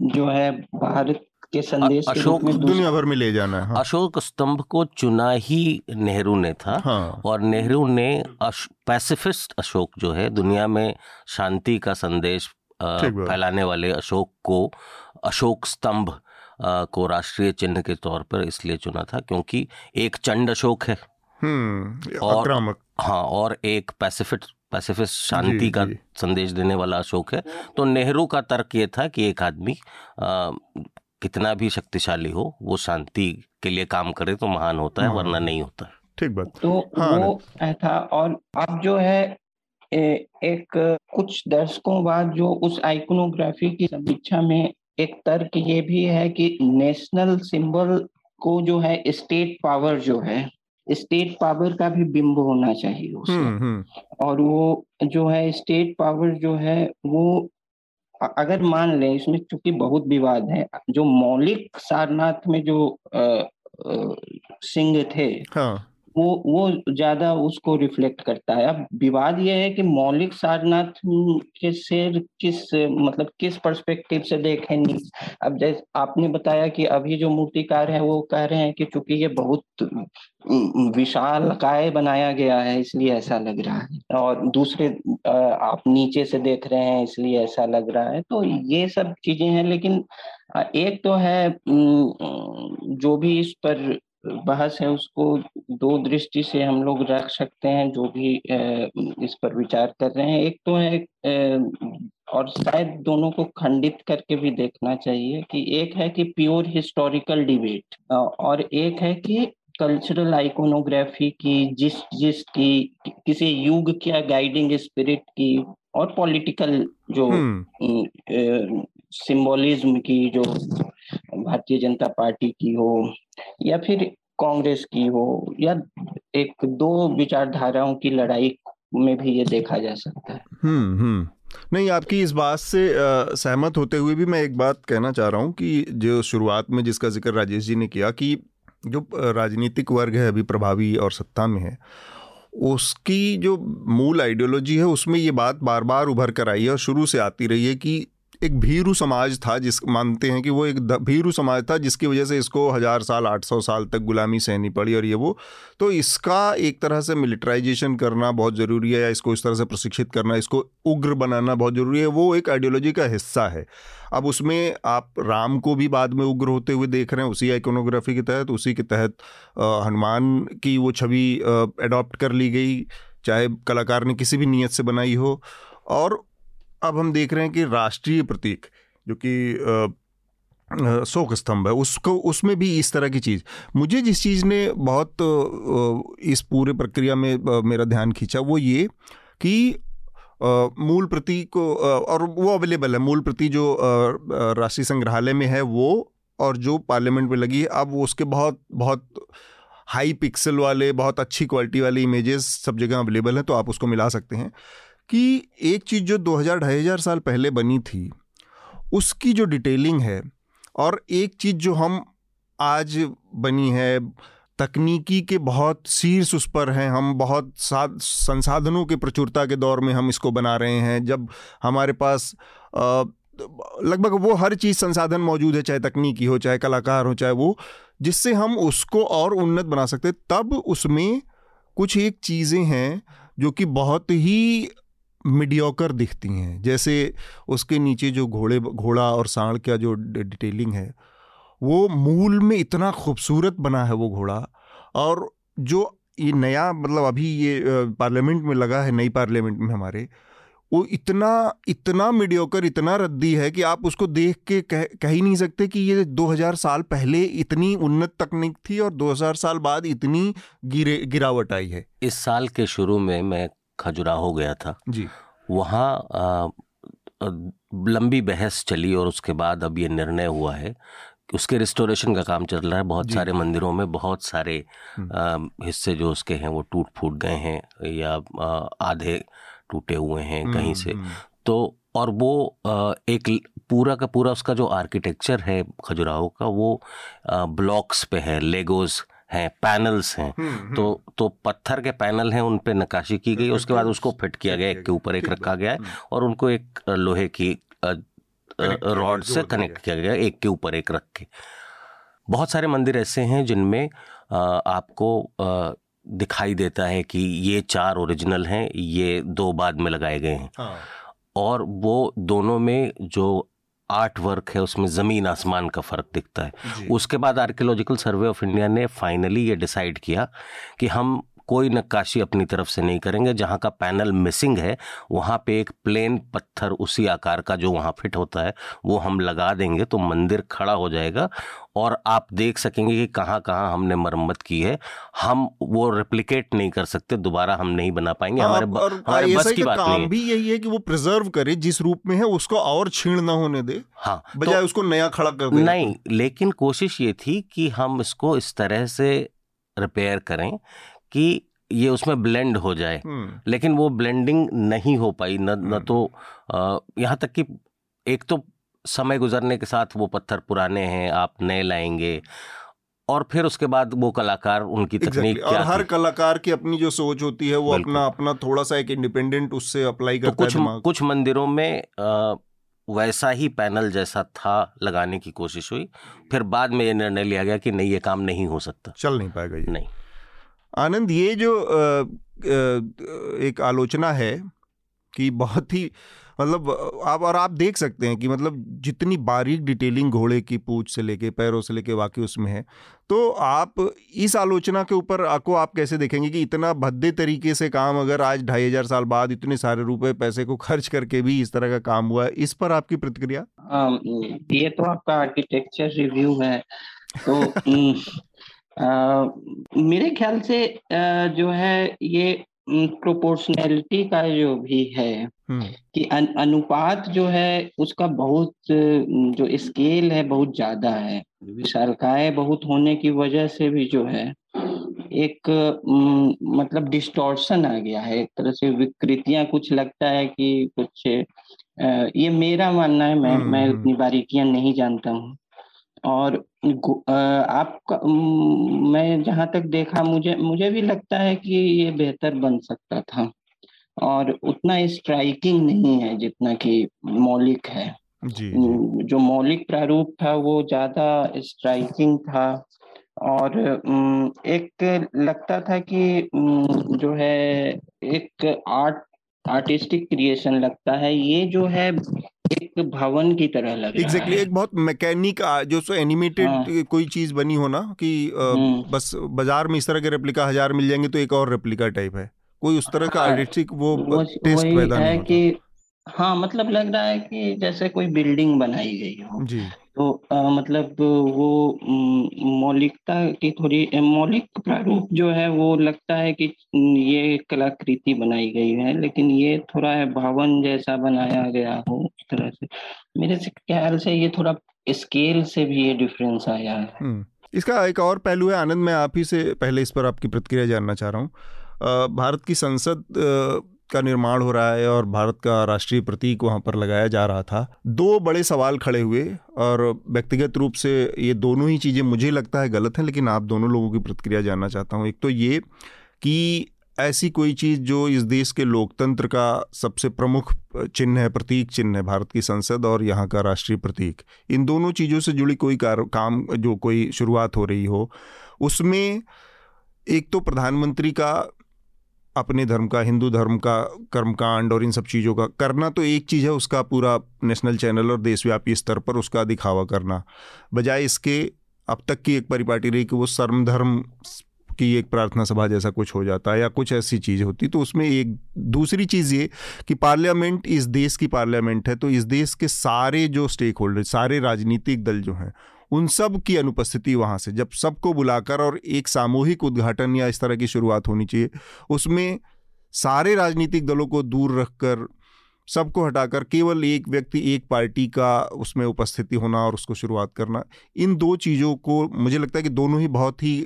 जो है, भारत के संदेश अशोक में दुनिया भर में ले जाना है हाँ। अशोक स्तंभ को चुना ही नेहरू ने था। हाँ। और नेहरू ने अश, पैसिफिस्ट अशोक जो है दुनिया में शांति का संदेश फैलाने वाले अशोक को अशोक स्तंभ को राष्ट्रीय चिन्ह के तौर पर इसलिए चुना था क्योंकि एक चंड अशोक है। हम्म, और हाँ और एक पैसिफिक पैसिफिस्ट शांति का संदेश देने वाला अशोक है। तो नेहरू का तर्क ये था कि एक आदमी कितना भी शक्तिशाली हो वो शांति के लिए काम करे तो महान होता है हाँ। वरना नहीं होता ठीक बात तो हाँ, वो था और अब जो है ए, एक कुछ दशकों बाद जो उस आइकोनोग्राफी की समीक्षा में एक तर्क ये भी है कि नेशनल सिंबल को जो है स्टेट पावर जो है स्टेट पावर का भी बिंब होना चाहिए उसमें हम्म, हम्म। और वो जो है स्टेट पावर जो है वो अगर मान लें इसमें चूँकि बहुत विवाद है, जो मौलिक सारनाथ में जो सिंह थे हाँ. वो वो ज़्यादा उसको रिफ्लेक्ट करता है। अब विवाद ये है कि मौलिक सारनाथ के शेर किस मतलब किस पर्सपेक्टिव से देखेंगे? अब जैसे, आपने बताया कि अभी जो मूर्तिकार है वो कह रहे हैं कि चूँकि ये बहुत विशाल काय बनाया गया है, इसलिए ऐसा लग रहा है। और दूसरे आप नीचे से देख रहे हैं, इसलिए ऐसा लग रहा है। तो ये सब चीज़ें हैं, लेकिन एक तो है जो भी इस पर बहस है उसको दो दृष्टि से हम लोग रख सकते हैं जो भी इस पर विचार कर रहे हैं एक तो है और शायद दोनों को खंडित करके भी देखना चाहिए कि एक है कि प्योर हिस्टोरिकल डिबेट और एक है कि कल्चरल आइकोनोग्राफी की जिस जिस की किसी युग क्या गाइडिंग स्पिरिट की और पॉलिटिकल जो सिंबोलिज्म हम्म। की जो भारतीय जनता पार्टी की हो या फिर कांग्रेस की हो या एक दो विचारधाराओं की लड़ाई में भी ये देखा जा सकता है। हम्म हम्म। नहीं, आपकी इस बात से सहमत होते हुए भी मैं एक बात कहना चाह रहा हूँ कि जो शुरुआत में जिसका ज़िक्र राजेश जी ने किया कि जो राजनीतिक वर्ग है, अभी प्रभावी और सत्ता में है, उसकी जो मूल आइडियोलॉजी है, उसमें ये बात बार बार उभर कर आई है और शुरू से आती रही है कि एक भीरू समाज था जिस, मानते हैं कि वो एक भीरू समाज था जिसकी वजह से इसको हज़ार साल, आठ सौ साल तक गुलामी सहनी पड़ी और ये वो तो इसका एक तरह से मिलिट्राइजेशन करना बहुत ज़रूरी है या इसको इस तरह से प्रशिक्षित करना, इसको उग्र बनाना बहुत ज़रूरी है, वो एक आइडियोलॉजी का हिस्सा है। अब उसमें आप राम को भी बाद में उग्र होते हुए देख रहे हैं, उसी आइकोनोग्राफी के तहत, उसी के तहत हनुमान की वो छवि एडॉप्ट कर ली गई, चाहे कलाकार ने किसी भी नीयत से बनाई हो, और अब हम देख रहे हैं कि राष्ट्रीय प्रतीक, जो कि शोक स्तंभ है, उसको, उसमें भी इस तरह की चीज़। मुझे जिस चीज़ ने बहुत इस पूरे प्रक्रिया में मेरा ध्यान खींचा, वो ये कि मूल प्रतीक और वो अवेलेबल है। मूल प्रति जो राष्ट्रीय संग्रहालय में है, वो और जो पार्लियामेंट में लगी है, अब वो उसके बहुत बहुत हाई पिक्सल वाले, बहुत अच्छी क्वालिटी वाले इमेजेस सब जगह अवेलेबल हैं तो आप उसको मिला सकते हैं। कि एक चीज़ जो 2000 ढाई हज़ार साल पहले बनी थी, उसकी जो डिटेलिंग है और एक चीज़ जो हम आज बनी है, तकनीकी के बहुत शीर्ष उस पर हैं, हम बहुत संसाधनों के प्रचुरता के दौर में हम इसको बना रहे हैं, जब हमारे पास लगभग वो हर चीज़ संसाधन मौजूद है, चाहे तकनीकी हो, चाहे कलाकार हो, चाहे वो, जिससे हम उसको और उन्नत बना सकते तब उसमें कुछ एक चीज़ें हैं, जो कि बहुत ही मीडियोकर दिखती हैं। जैसे उसके नीचे जो घोड़े, घोड़ा और सांड का जो डिटेलिंग है, वो मूल में इतना खूबसूरत बना है वो घोड़ा और जो ये नया मतलब अभी ये पार्लियामेंट में लगा है, नई पार्लियामेंट में हमारे, वो इतना इतना मीडियोकर इतना रद्दी है कि आप उसको देख के कह कह ही नहीं सकते कि ये 2000 साल पहले इतनी उन्नत तकनीक थी और 2000 साल बाद इतनी गिरे, गिरावट आई है। इस साल के शुरू में मैं खजुराहो गया था। जी। वहाँ लंबी बहस चली और उसके बाद अब ये निर्णय हुआ है। उसके रिस्टोरेशन का काम चल रहा है। बहुत सारे मंदिरों में बहुत सारे हम्म। हिस्से जो उसके हैं वो टूट फूट गए हैं या आधे टूटे हुए हैं हम्म, कहीं से। हम्म। तो और वो एक पूरा का पूरा उसका जो आर्किटेक्चर है खजुराहो का वो ब्लॉक्स पे है लेगोज़ हैं पैनल्स हैं हम्म, हम्म। तो तो पत्थर के पैनल हैं उन पे नकाशी की गई उसके बाद उसको फिट किया गया एक के ऊपर एक रखा गया है हम्म। और उनको एक लोहे की रॉड से कनेक्ट किया गया एक के ऊपर एक रख के बहुत सारे मंदिर ऐसे हैं जिनमें आपको दिखाई देता है कि ये चार ओरिजिनल हैं ये दो बाद में लगाए गए हैं हाँ। और वो दोनों में जो आर्ट वर्क है उसमें ज़मीन आसमान का फ़र्क दिखता है। उसके बाद आर्कियोलॉजिकल सर्वे ऑफ़ इंडिया ने फाइनली ये डिसाइड किया कि हम कोई नक्काशी अपनी तरफ़ से नहीं करेंगे। जहाँ का पैनल मिसिंग है वहाँ पे एक प्लेन पत्थर उसी आकार का जो वहाँ फिट होता है वो हम लगा देंगे तो मंदिर खड़ा हो जाएगा। और आप देख सकेंगे कि कहाँ कहाँ हमने मरम्मत की है। हम वो रिप्लिकेट नहीं कर सकते दोबारा हम नहीं बना पाएँगे। हमारे हमारे बस की बात नहीं भी यही है कि वो प्रिजर्व करे जिस रूप में है उसको और छीण ना होने दे हाँ बजाय तो, उसको नया खड़ा कर दे। नहीं लेकिन कोशिश ये थी कि हम इसको इस तरह से रिपेयर करें कि ये उसमें ब्लेंड हो जाए। हम्म। लेकिन वो ब्लेंडिंग नहीं हो पाई न न हम्म। तो यहाँ तक कि एक तो समय गुजरने के साथ वो पत्थर पुराने हैं आप नए लाएँगे और फिर उसके बाद वो कलाकार उनकी तकनीक exactly. और हर कलाकार की अपनी जो सोच होती है वो अपना अपना थोड़ा सा एक इंडिपेंडेंट उससे अप्लाई तो करता तो कुछ है कुछ मंदिरों में आ, वैसा ही पैनल जैसा था लगाने की कोशिश हुई। फिर बाद में ये निर्णय लिया गया कि नहीं ये काम नहीं हो सकता। चल नहीं पाएगा ये। नहीं। आनंद ये जो एक आलोचना है कि बहुत ही मतलब आप और आप देख सकते हैं कि मतलब जितनी बारीक डिटेलिंग घोड़े की पूछ से लेके पैरों से लेके वाकई उसमें है तो आप इस आलोचना के ऊपर आपको आप कैसे देखेंगे कि इतना भद्दे तरीके से काम अगर आज ढाई हज़ार साल बाद इतने सारे रुपए पैसे को खर्च करके भी इस तरह का काम हुआ है इस पर आपकी प्रतिक्रिया? ये तो आपका आर्किटेक्चर रिव्यू है तो मेरे ख्याल से आ, जो है ये प्रोपोर्शनैलिटी का जो भी है। कि अन, अनुपात जो है उसका बहुत जो स्केल है बहुत ज़्यादा है। विशालकाय बहुत होने की वजह से भी जो है एक मतलब डिस्टॉर्शन आ गया है। एक तरह से विकृतियाँ कुछ लगता है कि कुछ ये मेरा मानना है मैं मैं उतनी बारीकियाँ नहीं जानता हूँ। और आपका मैं जहाँ तक देखा मुझे मुझे भी लगता है कि ये बेहतर बन सकता था। और उतना स्ट्राइकिंग नहीं है जितना कि मौलिक है। जी, जी। जो मौलिक प्रारूप था वो ज़्यादा स्ट्राइकिंग था। और एक लगता था कि जो है एक आर्ट आर्टिस्टिक क्रिएशन लगता है। ये जो है एक भवन की तरह लग रहा exactly, है। एक बहुत मैकेनिक जो सो एनिमेटेड हाँ, कोई चीज़ बनी हो ना कि हम्म। बस बाज़ार में इस तरह के रेप्लिका हज़ार मिल जाएँगे तो एक और रेप्लिका टाइप है। कोई उस तरह का आर्टिस्टिक हाँ, वो, वो टेस्ट पैदा नहीं होता। कि हाँ मतलब लग रहा है कि जैसे कोई बिल्डिंग बनाई गई हो। जी। तो आ, मतलब वो मौलिकता की थोड़ी मौलिक प्रारूप जो है वो लगता है कि ये कलाकृति बनाई गई है लेकिन ये थोड़ा है भवन जैसा बनाया गया हो उस तरह से। मेरे से ख्याल से ये थोड़ा स्केल से भी ये डिफरेंस आया है। इसका एक और पहलू है आनंद मैं आप ही से पहले इस पर आपकी प्रतिक्रिया जानना चाह रहा हूँ। भारत की संसद का निर्माण हो रहा है और भारत का राष्ट्रीय प्रतीक वहाँ पर लगाया जा रहा था। दो बड़े सवाल खड़े हुए और व्यक्तिगत रूप से ये दोनों ही चीज़ें मुझे लगता है गलत हैं, लेकिन आप दोनों लोगों की प्रतिक्रिया जानना चाहता हूँ। एक तो ये कि ऐसी कोई चीज़ जो इस देश के लोकतंत्र का सबसे प्रमुख चिन्ह है, प्रतीक चिन्ह है, भारत की संसद और यहाँ का राष्ट्रीय प्रतीक, इन दोनों चीज़ों से जुड़ी कोई कार, काम जो कोई शुरुआत हो रही हो, उसमें एक तो प्रधानमंत्री का अपने धर्म का, हिंदू धर्म का, कर्मकांड और इन सब चीज़ों का करना तो एक चीज़ है, उसका पूरा नेशनल चैनल और देशव्यापी स्तर पर उसका दिखावा करना। बजाय इसके, अब तक की एक परिपाटी रही कि वो सर्म धर्म की एक प्रार्थना सभा जैसा कुछ हो जाता है या कुछ ऐसी चीज़ होती तो उसमें एक दूसरी चीज़ ये कि पार्लियामेंट इस देश की पार्लियामेंट है तो इस देश के सारे जो स्टेक होल्डर सारे राजनीतिक दल जो हैं उन सब की अनुपस्थिति वहाँ से, जब सबको बुलाकर और एक सामूहिक उद्घाटन या इस तरह की शुरुआत होनी चाहिए, उसमें सारे राजनीतिक दलों को दूर रखकर, सबको हटाकर, केवल एक व्यक्ति, एक पार्टी का उसमें उपस्थिति होना और उसको शुरुआत करना, इन दो चीज़ों को मुझे लगता है कि दोनों ही बहुत ही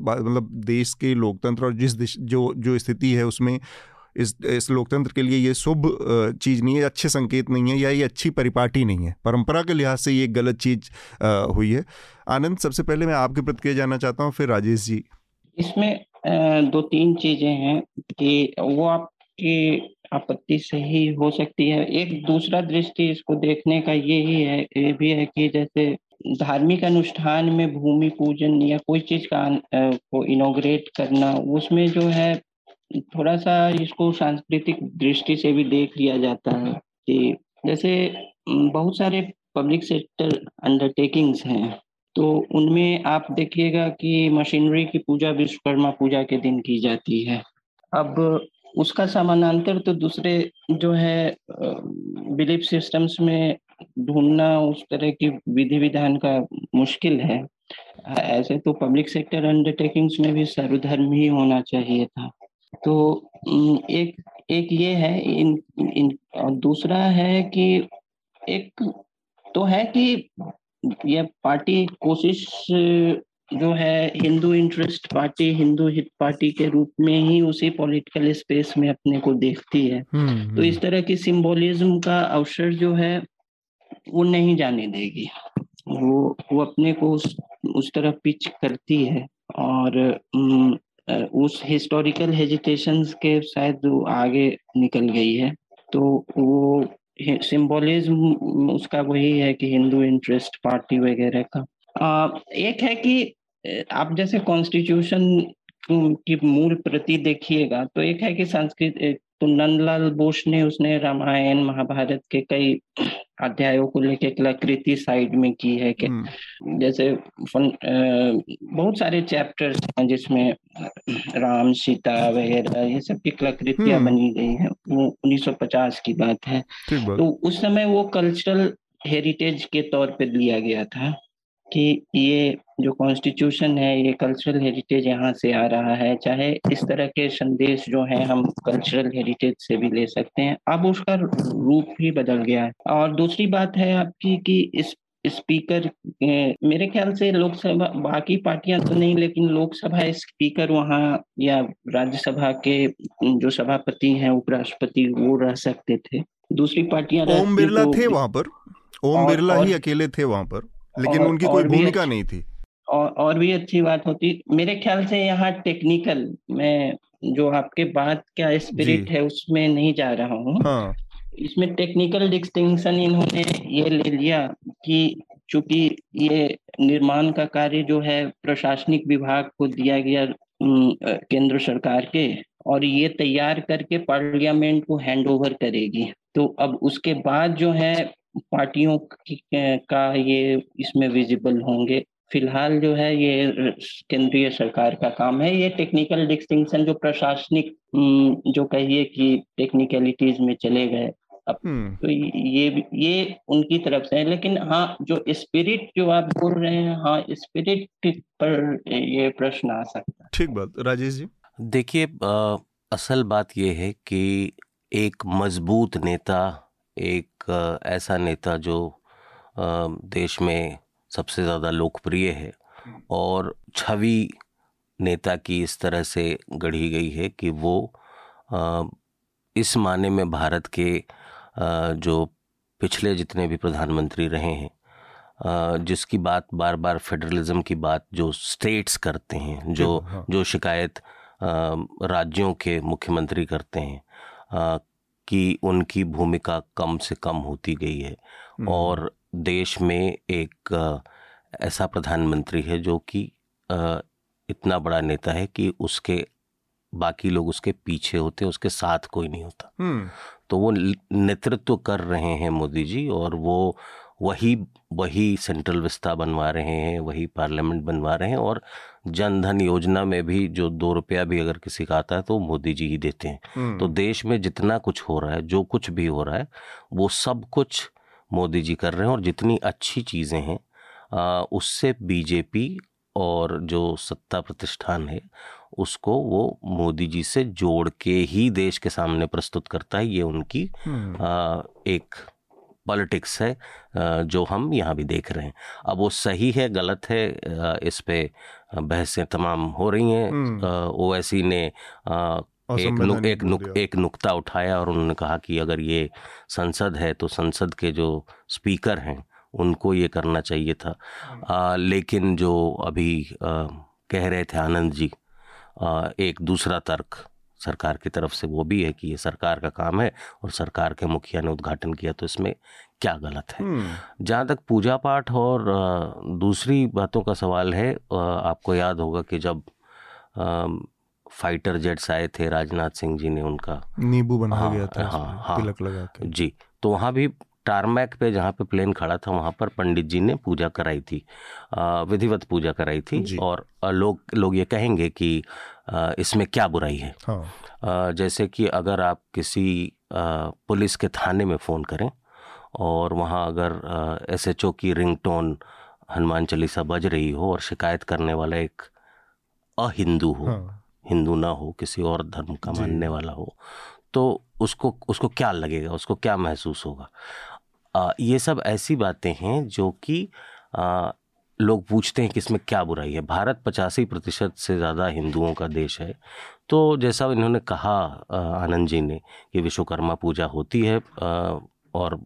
मतलब देश के लोकतंत्र और जिस जो जो स्थिति है उसमें इस इस लोकतंत्र के लिए ये शुभ चीज़ नहीं है अच्छे संकेत नहीं है, या ये अच्छी परिपाटी नहीं है। परंपरा के लिहाज से ये गलत चीज़ हुई है। आनंद, सबसे पहले मैं आपकी प्रतिक्रिया जानना चाहता हूँ, फिर राजेश जी। इसमें दो तीन चीज़ें हैं कि वो आपकी आपत्ति सही हो सकती है। एक दूसरा दृष्टि इसको देखने का ये ही है, ये भी है कि जैसे धार्मिक अनुष्ठान में भूमि पूजन या कोई चीज़ का को इनोग्रेट करना, उसमें जो है थोड़ा सा इसको सांस्कृतिक दृष्टि से भी देख लिया जाता है कि जैसे बहुत सारे पब्लिक सेक्टर अंडरटेकिंग्स हैं। तो उनमें आप देखिएगा कि मशीनरी की पूजा विश्वकर्मा पूजा के दिन की जाती है। अब उसका समानांतर तो दूसरे जो है बिलीफ सिस्टम्स में ढूंढना उस तरह की विधि विधान का मुश्किल है। ऐसे तो पब्लिक सेक्टर अंडरटेकिंग्स में भी सर्वधर्म ही होना चाहिए था। तो एक एक ये है इन इन दूसरा है कि एक तो है कि ये पार्टी कोशिश जो है हिंदू इंटरेस्ट पार्टी हिंदू हित पार्टी के रूप में ही उसी पॉलिटिकल स्पेस में अपने को देखती है। हम्म, तो इस हम्म। तरह की सिंबोलिज्म का अवसर जो है वो नहीं जाने देगी। वो वो अपने को उस उस तरह पिच करती है। और उस हिस्टोरिकल हेजिटेशन के शायद आगे निकल गई है। तो वो सिंबोलिज्म उसका वही है कि हिंदू इंटरेस्ट पार्टी वगैरह का। आ, एक है कि आप जैसे कॉन्स्टिट्यूशन की मूल प्रति देखिएगा तो एक है कि संस्कृत तो नंदलाल बोस ने उसने रामायण महाभारत के कई अध्यायों को लेके कलाकृति साइड में की है कि हम्म। जैसे फन, आ, बहुत सारे चैप्टर्स हैं जिसमें राम सीता वगैरह ये सब की कलाकृतियाँ हम्म। बनी गई हैं वो 1950 की बात है तो उस समय वो कल्चरल हेरिटेज के तौर पर लिया गया था कि ये जो कॉन्स्टिट्यूशन है ये कल्चरल हेरिटेज यहाँ से आ रहा है। चाहे इस तरह के संदेश जो है हम कल्चरल हेरिटेज से भी ले सकते हैं। अब उसका रूप ही बदल गया है। और दूसरी बात है आपकी कि इस स्पीकर मेरे ख्याल से लोकसभा बाकी पार्टियाँ तो नहीं लेकिन लोकसभा स्पीकर वहाँ या राज्यसभा के जो सभापति हैं उपराष्ट्रपति वो रह सकते थे। दूसरी पार्टियाँ ओम बिरला तो, थे वहाँ पर। ओम बिरला ही अकेले थे वहाँ पर। लेकिन और, उनकी कोई भूमिका नहीं थी। और और भी अच्छी बात होती। मेरे ख्याल से यहाँ टेक्निकल मैं जो आपके बात का स्पिरिट है उसमें नहीं जा रहा हूँ। हाँ। इसमें टेक्निकल डिस्टिंक्शन इन्होंने ये ले लिया कि चूँकि ये निर्माण का कार्य जो है प्रशासनिक विभाग को दिया गया केंद्र सरकार के और ये तैयार करके पार्लियामेंट को हैंड ओवर करेगी। तो अब उसके बाद जो है पार्टियों का ये इसमें विजिबल होंगे। फ़िलहाल जो है ये केंद्रीय सरकार का काम है। ये टेक्निकल डिस्टिंक्शन जो प्रशासनिक जो कहिए कि टेक्निकलिटीज में चले गए। अब हम्म। तो ये ये उनकी तरफ़ से है। लेकिन हाँ जो स्पिरिट जो आप बोल रहे हैं हाँ स्पिरिट पर ये प्रश्न आ सकता है। ठीक बात। राजेश जी? देखिए असल बात ये है कि एक मज़बूत नेता एक ऐसा नेता जो देश में सबसे ज़्यादा लोकप्रिय है और छवि नेता की इस तरह से गढ़ी गई है कि वो इस माने में भारत के जो पिछले जितने भी प्रधानमंत्री रहे हैं जिसकी बात बार बार फेडरलिज्म की बात जो स्टेट्स करते हैं जो हाँ। जो शिकायत राज्यों के मुख्यमंत्री करते हैं कि उनकी भूमिका कम से कम होती गई है हम्म। और देश में एक ऐसा प्रधानमंत्री है जो कि इतना बड़ा नेता है कि उसके बाकी लोग उसके पीछे होते हैं उसके साथ कोई नहीं होता हम्म। तो वो नेतृत्व कर रहे हैं मोदी जी और वो वही वही सेंट्रल विस्ता बनवा रहे हैं वही पार्लियामेंट बनवा रहे हैं और जन धन योजना में भी जो दो रुपया भी अगर किसी का आता है तो मोदी जी ही देते हैं हम्म। तो देश में जितना कुछ हो रहा है जो कुछ भी हो रहा है वो सब कुछ मोदी जी कर रहे हैं और जितनी अच्छी चीज़ें हैं उससे बीजेपी और जो सत्ता प्रतिष्ठान है उसको वो मोदी जी से जोड़ के ही देश के सामने प्रस्तुत करता है ये उनकी हम्म। आ, एक पॉलिटिक्स है जो हम यहाँ भी देख रहे हैं अब वो सही है गलत है इस पे बहसें तमाम हो रही हैं हम्म। ओवैसी ने एक नुक, एक नुक, एक नुक्ता उठाया और उन्होंने कहा कि अगर ये संसद है तो संसद के जो स्पीकर हैं उनको ये करना चाहिए था हम्म। आ, लेकिन जो अभी आ, कह रहे थे आनंद जी आ, एक दूसरा तर्क सरकार की तरफ़ से वो भी है कि ये सरकार का काम है और सरकार के मुखिया ने उद्घाटन किया तो इसमें क्या गलत है? हम्म। जहाँ तक पूजा पाठ और दूसरी बातों का सवाल है आपको याद होगा कि जब फाइटर जेट्स आए थे राजनाथ सिंह जी ने उनका नींबू बनाया हाँ, गया था हाँ, हाँ, तिलक लगा के। जी तो वहाँ भी टारमैक पे जहाँ पे प्लेन खड़ा था वहाँ पर पंडित जी ने पूजा कराई थी। विधिवत पूजा कराई थी और लोग लोग ये कहेंगे कि इसमें क्या बुराई है हाँ। जैसे कि अगर आप किसी पुलिस के थाने में फ़ोन करें और वहाँ अगर एस एच ओ की रिंग टोन हनुमान चालीसा बज रही हो और शिकायत करने वाला एक अहिंदू हो हाँ। हिंदू ना हो किसी और धर्म का मानने वाला हो तो उसको उसको क्या लगेगा उसको क्या महसूस होगा आ, ये सब ऐसी बातें हैं जो कि लोग पूछते हैं कि इसमें क्या बुराई है। भारत पचासी प्रतिशत से ज़्यादा हिंदुओं का देश है। तो जैसा इन्होंने कहा आनंद जी ने कि विश्वकर्मा पूजा होती है और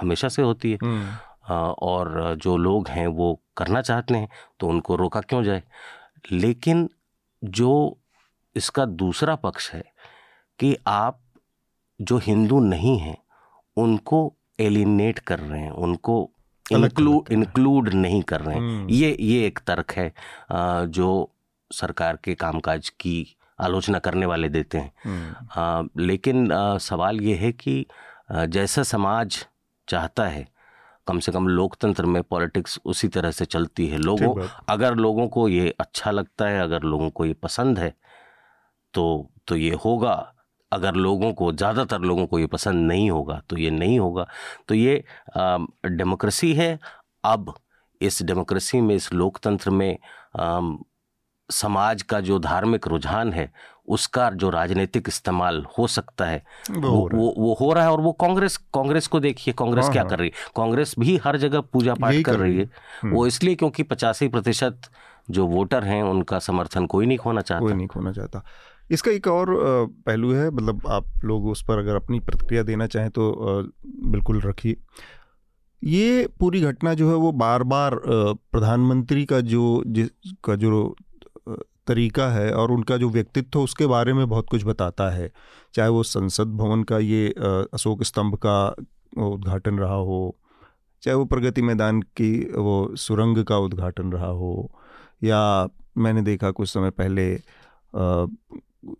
हमेशा से होती है। हम्म। और जो लोग हैं वो करना चाहते हैं तो उनको रोका क्यों जाए? लेकिन जो इसका दूसरा पक्ष है कि आप जो हिंदू नहीं हैं उनको एलिनेट कर रहे हैं उनको इंक्लूड इंक्लूड नहीं कर रहे हैं। हम्म। ये ये एक तर्क है जो सरकार के कामकाज की आलोचना करने वाले देते हैं। हम्म। लेकिन सवाल ये है कि जैसा समाज चाहता है कम से कम लोकतंत्र में पॉलिटिक्स उसी तरह से चलती है। लोगों अगर लोगों को ये अच्छा लगता है अगर लोगों को ये पसंद है तो तो ये होगा। अगर लोगों को ज़्यादातर लोगों को ये पसंद नहीं होगा तो ये नहीं होगा। तो ये डेमोक्रेसी है। अब इस डेमोक्रेसी में इस लोकतंत्र में आ, समाज का जो धार्मिक रुझान है उसका जो राजनीतिक इस्तेमाल हो सकता है वो वो, वो, वो हो रहा है और वो कांग्रेस कांग्रेस को देखिए कांग्रेस हाँ, क्या हाँ। कर रही है? कांग्रेस भी हर जगह पूजा पाठ कर रही है। हम्म। वो इसलिए क्योंकि पचासी प्रतिशत जो वोटर हैं उनका समर्थन कोई नहीं खोना चाहता। कोई नहीं खोना चाहता। इसका एक और पहलू है मतलब आप लोग उस पर अगर अपनी प्रतिक्रिया देना चाहें तो बिल्कुल रखिए। ये पूरी घटना जो है वो बार बार प्रधानमंत्री का जो जिस, का जो तरीका है और उनका जो व्यक्तित्व उसके बारे में बहुत कुछ बताता है। चाहे वो संसद भवन का ये अशोक स्तंभ का उद्घाटन रहा हो, चाहे वो प्रगति मैदान की वो सुरंग का उद्घाटन रहा हो, या मैंने देखा कुछ समय पहले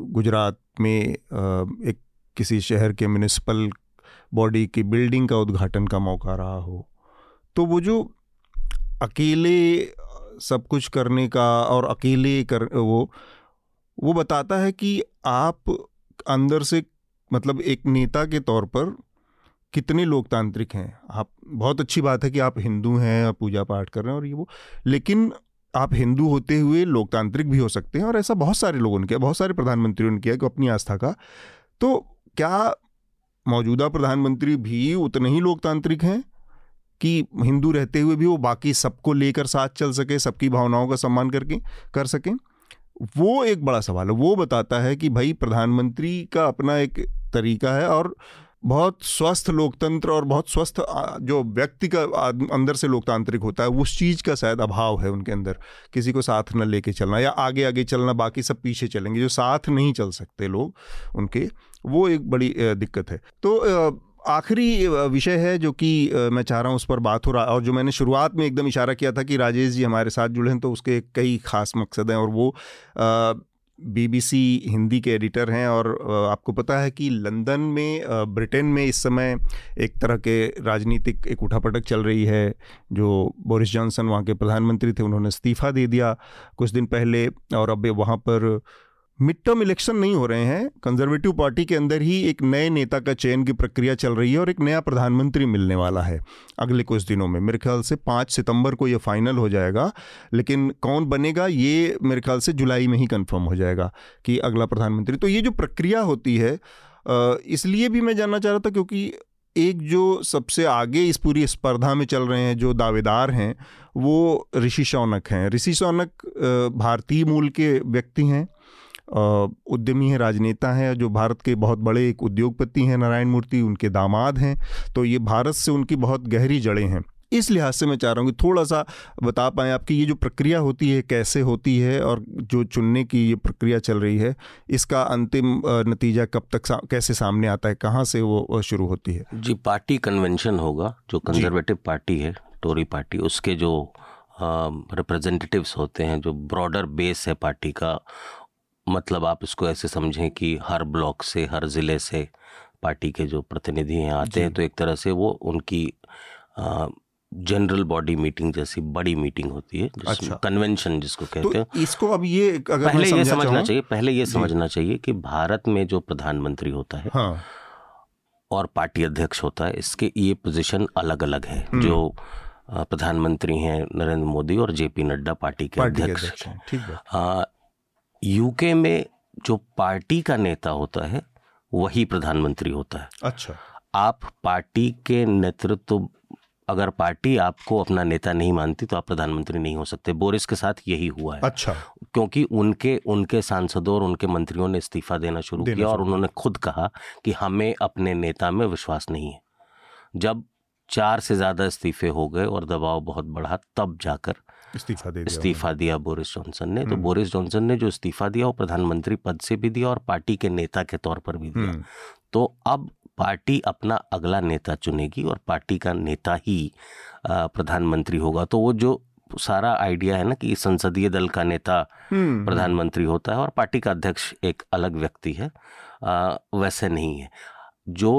गुजरात में एक किसी शहर के म्यूनिसिपल बॉडी की बिल्डिंग का उद्घाटन का मौका रहा हो। तो वो जो अकेले, सब कुछ करने का और अकेले कर, वो वो बताता है कि आप अंदर से मतलब एक नेता के तौर पर कितने लोकतांत्रिक हैं। आप, बहुत अच्छी बात है कि आप हिंदू हैं, आप पूजा पाठ कर रहे हैं और ये वो, लेकिन आप हिंदू होते हुए लोकतांत्रिक भी हो सकते हैं और ऐसा बहुत सारे लोगों ने किया, बहुत सारे प्रधानमंत्रियों ने किया कि अपनी आस्था का। तो क्या मौजूदा प्रधानमंत्री भी उतने ही लोकतांत्रिक हैं कि हिंदू रहते हुए भी वो बाकी सबको लेकर साथ चल सके, सबकी भावनाओं का सम्मान करके, कर सकें? वो एक बड़ा सवाल है। वो बताता है कि भाई, प्रधानमंत्री का अपना एक तरीका है और बहुत स्वस्थ लोकतंत्र और बहुत स्वस्थ जो व्यक्ति का अंदर से लोकतांत्रिक होता है, उस चीज़ का शायद अभाव है उनके अंदर। किसी को साथ न लेके चलना या आगे आगे चलना, बाकी सब पीछे चलेंगे। जो साथ नहीं चल सकते लोग, उनके, वो एक बड़ी दिक्कत है। तो आखिरी विषय है जो कि मैं चाह रहा हूँ उस पर बात हो रहा और जो मैंने शुरुआत में एकदम इशारा किया था कि राजेश जी हमारे साथ जुड़े हैं तो उसके कई खास मकसद हैं और वो बीबीसी हिंदी के एडिटर हैं और आपको पता है कि लंदन में ब्रिटेन में इस समय एक तरह के राजनीतिक एक उठापटक चल रही है, जो बोरिस जॉनसन वहाँ के प्रधानमंत्री थे, उन्होंने इस्तीफ़ा दे दिया कुछ दिन पहले और अब वहाँ पर मिड टर्म इलेक्शन नहीं हो रहे हैं। कंजर्वेटिव पार्टी के अंदर ही एक नए नेता का चयन की प्रक्रिया चल रही है और एक नया प्रधानमंत्री मिलने वाला है अगले कुछ दिनों में। मेरे ख्याल से पाँच सितंबर को ये फाइनल हो जाएगा, लेकिन कौन बनेगा ये मेरे ख्याल से जुलाई में ही कंफर्म हो जाएगा कि अगला प्रधानमंत्री। तो ये जो प्रक्रिया होती है इसलिए भी मैं जानना चाह रहा था क्योंकि एक जो सबसे आगे इस पूरी स्पर्धा में चल रहे हैं, जो दावेदार हैं, वो ऋषि शौनक हैं। ऋषि शौनक भारतीय मूल के व्यक्ति हैं। उद्यमी हैं राजनेता हैं जो भारत के बहुत बड़े एक उद्योगपति हैं नारायण मूर्ति उनके दामाद हैं तो ये भारत से उनकी बहुत गहरी जड़ें हैं। इस लिहाज से मैं चाह रहा हूँ कि थोड़ा सा बता पाएँ आपकी ये जो प्रक्रिया होती है कैसे होती है और जो चुनने की ये प्रक्रिया चल रही है इसका अंतिम नतीजा कब तक सा, कैसे सामने आता है कहाँ से वो शुरू होती है? जी पार्टी कन्वेंशन होगा जो कंजर्वेटिव पार्टी है टोरी पार्टी उसके जो रिप्रेजेंटेटिव्स होते हैं जो ब्रॉडर बेस है पार्टी का मतलब आप इसको ऐसे समझें कि हर ब्लॉक से हर ज़िले से पार्टी के जो प्रतिनिधि हैं आते हैं तो एक तरह से वो उनकी जनरल बॉडी मीटिंग जैसी बड़ी मीटिंग होती है अच्छा। कन्वेंशन जिसको तो कहते तो हैं। इसको अब ये अगर पहले ये समझना चाहिए पहले ये समझना चाहिए कि भारत में जो प्रधानमंत्री होता है हाँ। और पार्टी अध्यक्ष होता है इसके ये पोजीशन अलग अलग है। हम्म। जो प्रधानमंत्री हैं नरेंद्र मोदी और जेपी नड्डा पार्टी के अध्यक्ष। यूके में जो पार्टी का नेता होता है वही प्रधानमंत्री होता है। अच्छा। आप पार्टी के नेतृत्व तो अगर पार्टी आपको अपना नेता नहीं मानती तो आप प्रधानमंत्री नहीं हो सकते। बोरिस के साथ यही हुआ है। अच्छा। क्योंकि उनके उनके सांसदों और उनके मंत्रियों ने इस्तीफा देना शुरू किया और उन्होंने खुद कहा कि हमें अपने नेता में विश्वास नहीं है। जब चार से ज़्यादा इस्तीफे हो गए और दबाव बहुत बढ़ा तब जाकर इस्तीफा दे इस्तीफा दिया बोरिस जॉनसन ने तो हम्म। बोरिस जॉनसन ने जो इस्तीफा दिया वो प्रधानमंत्री पद से भी दिया और पार्टी के नेता के तौर पर भी दिया हम्म। तो अब पार्टी अपना अगला नेता चुनेगी और पार्टी का नेता ही प्रधानमंत्री होगा तो वो जो सारा आइडिया है ना कि संसदीय दल का नेता हम्म। प्रधानमंत्री होता है और पार्टी का अध्यक्ष एक अलग व्यक्ति है आ, वैसे नहीं है जो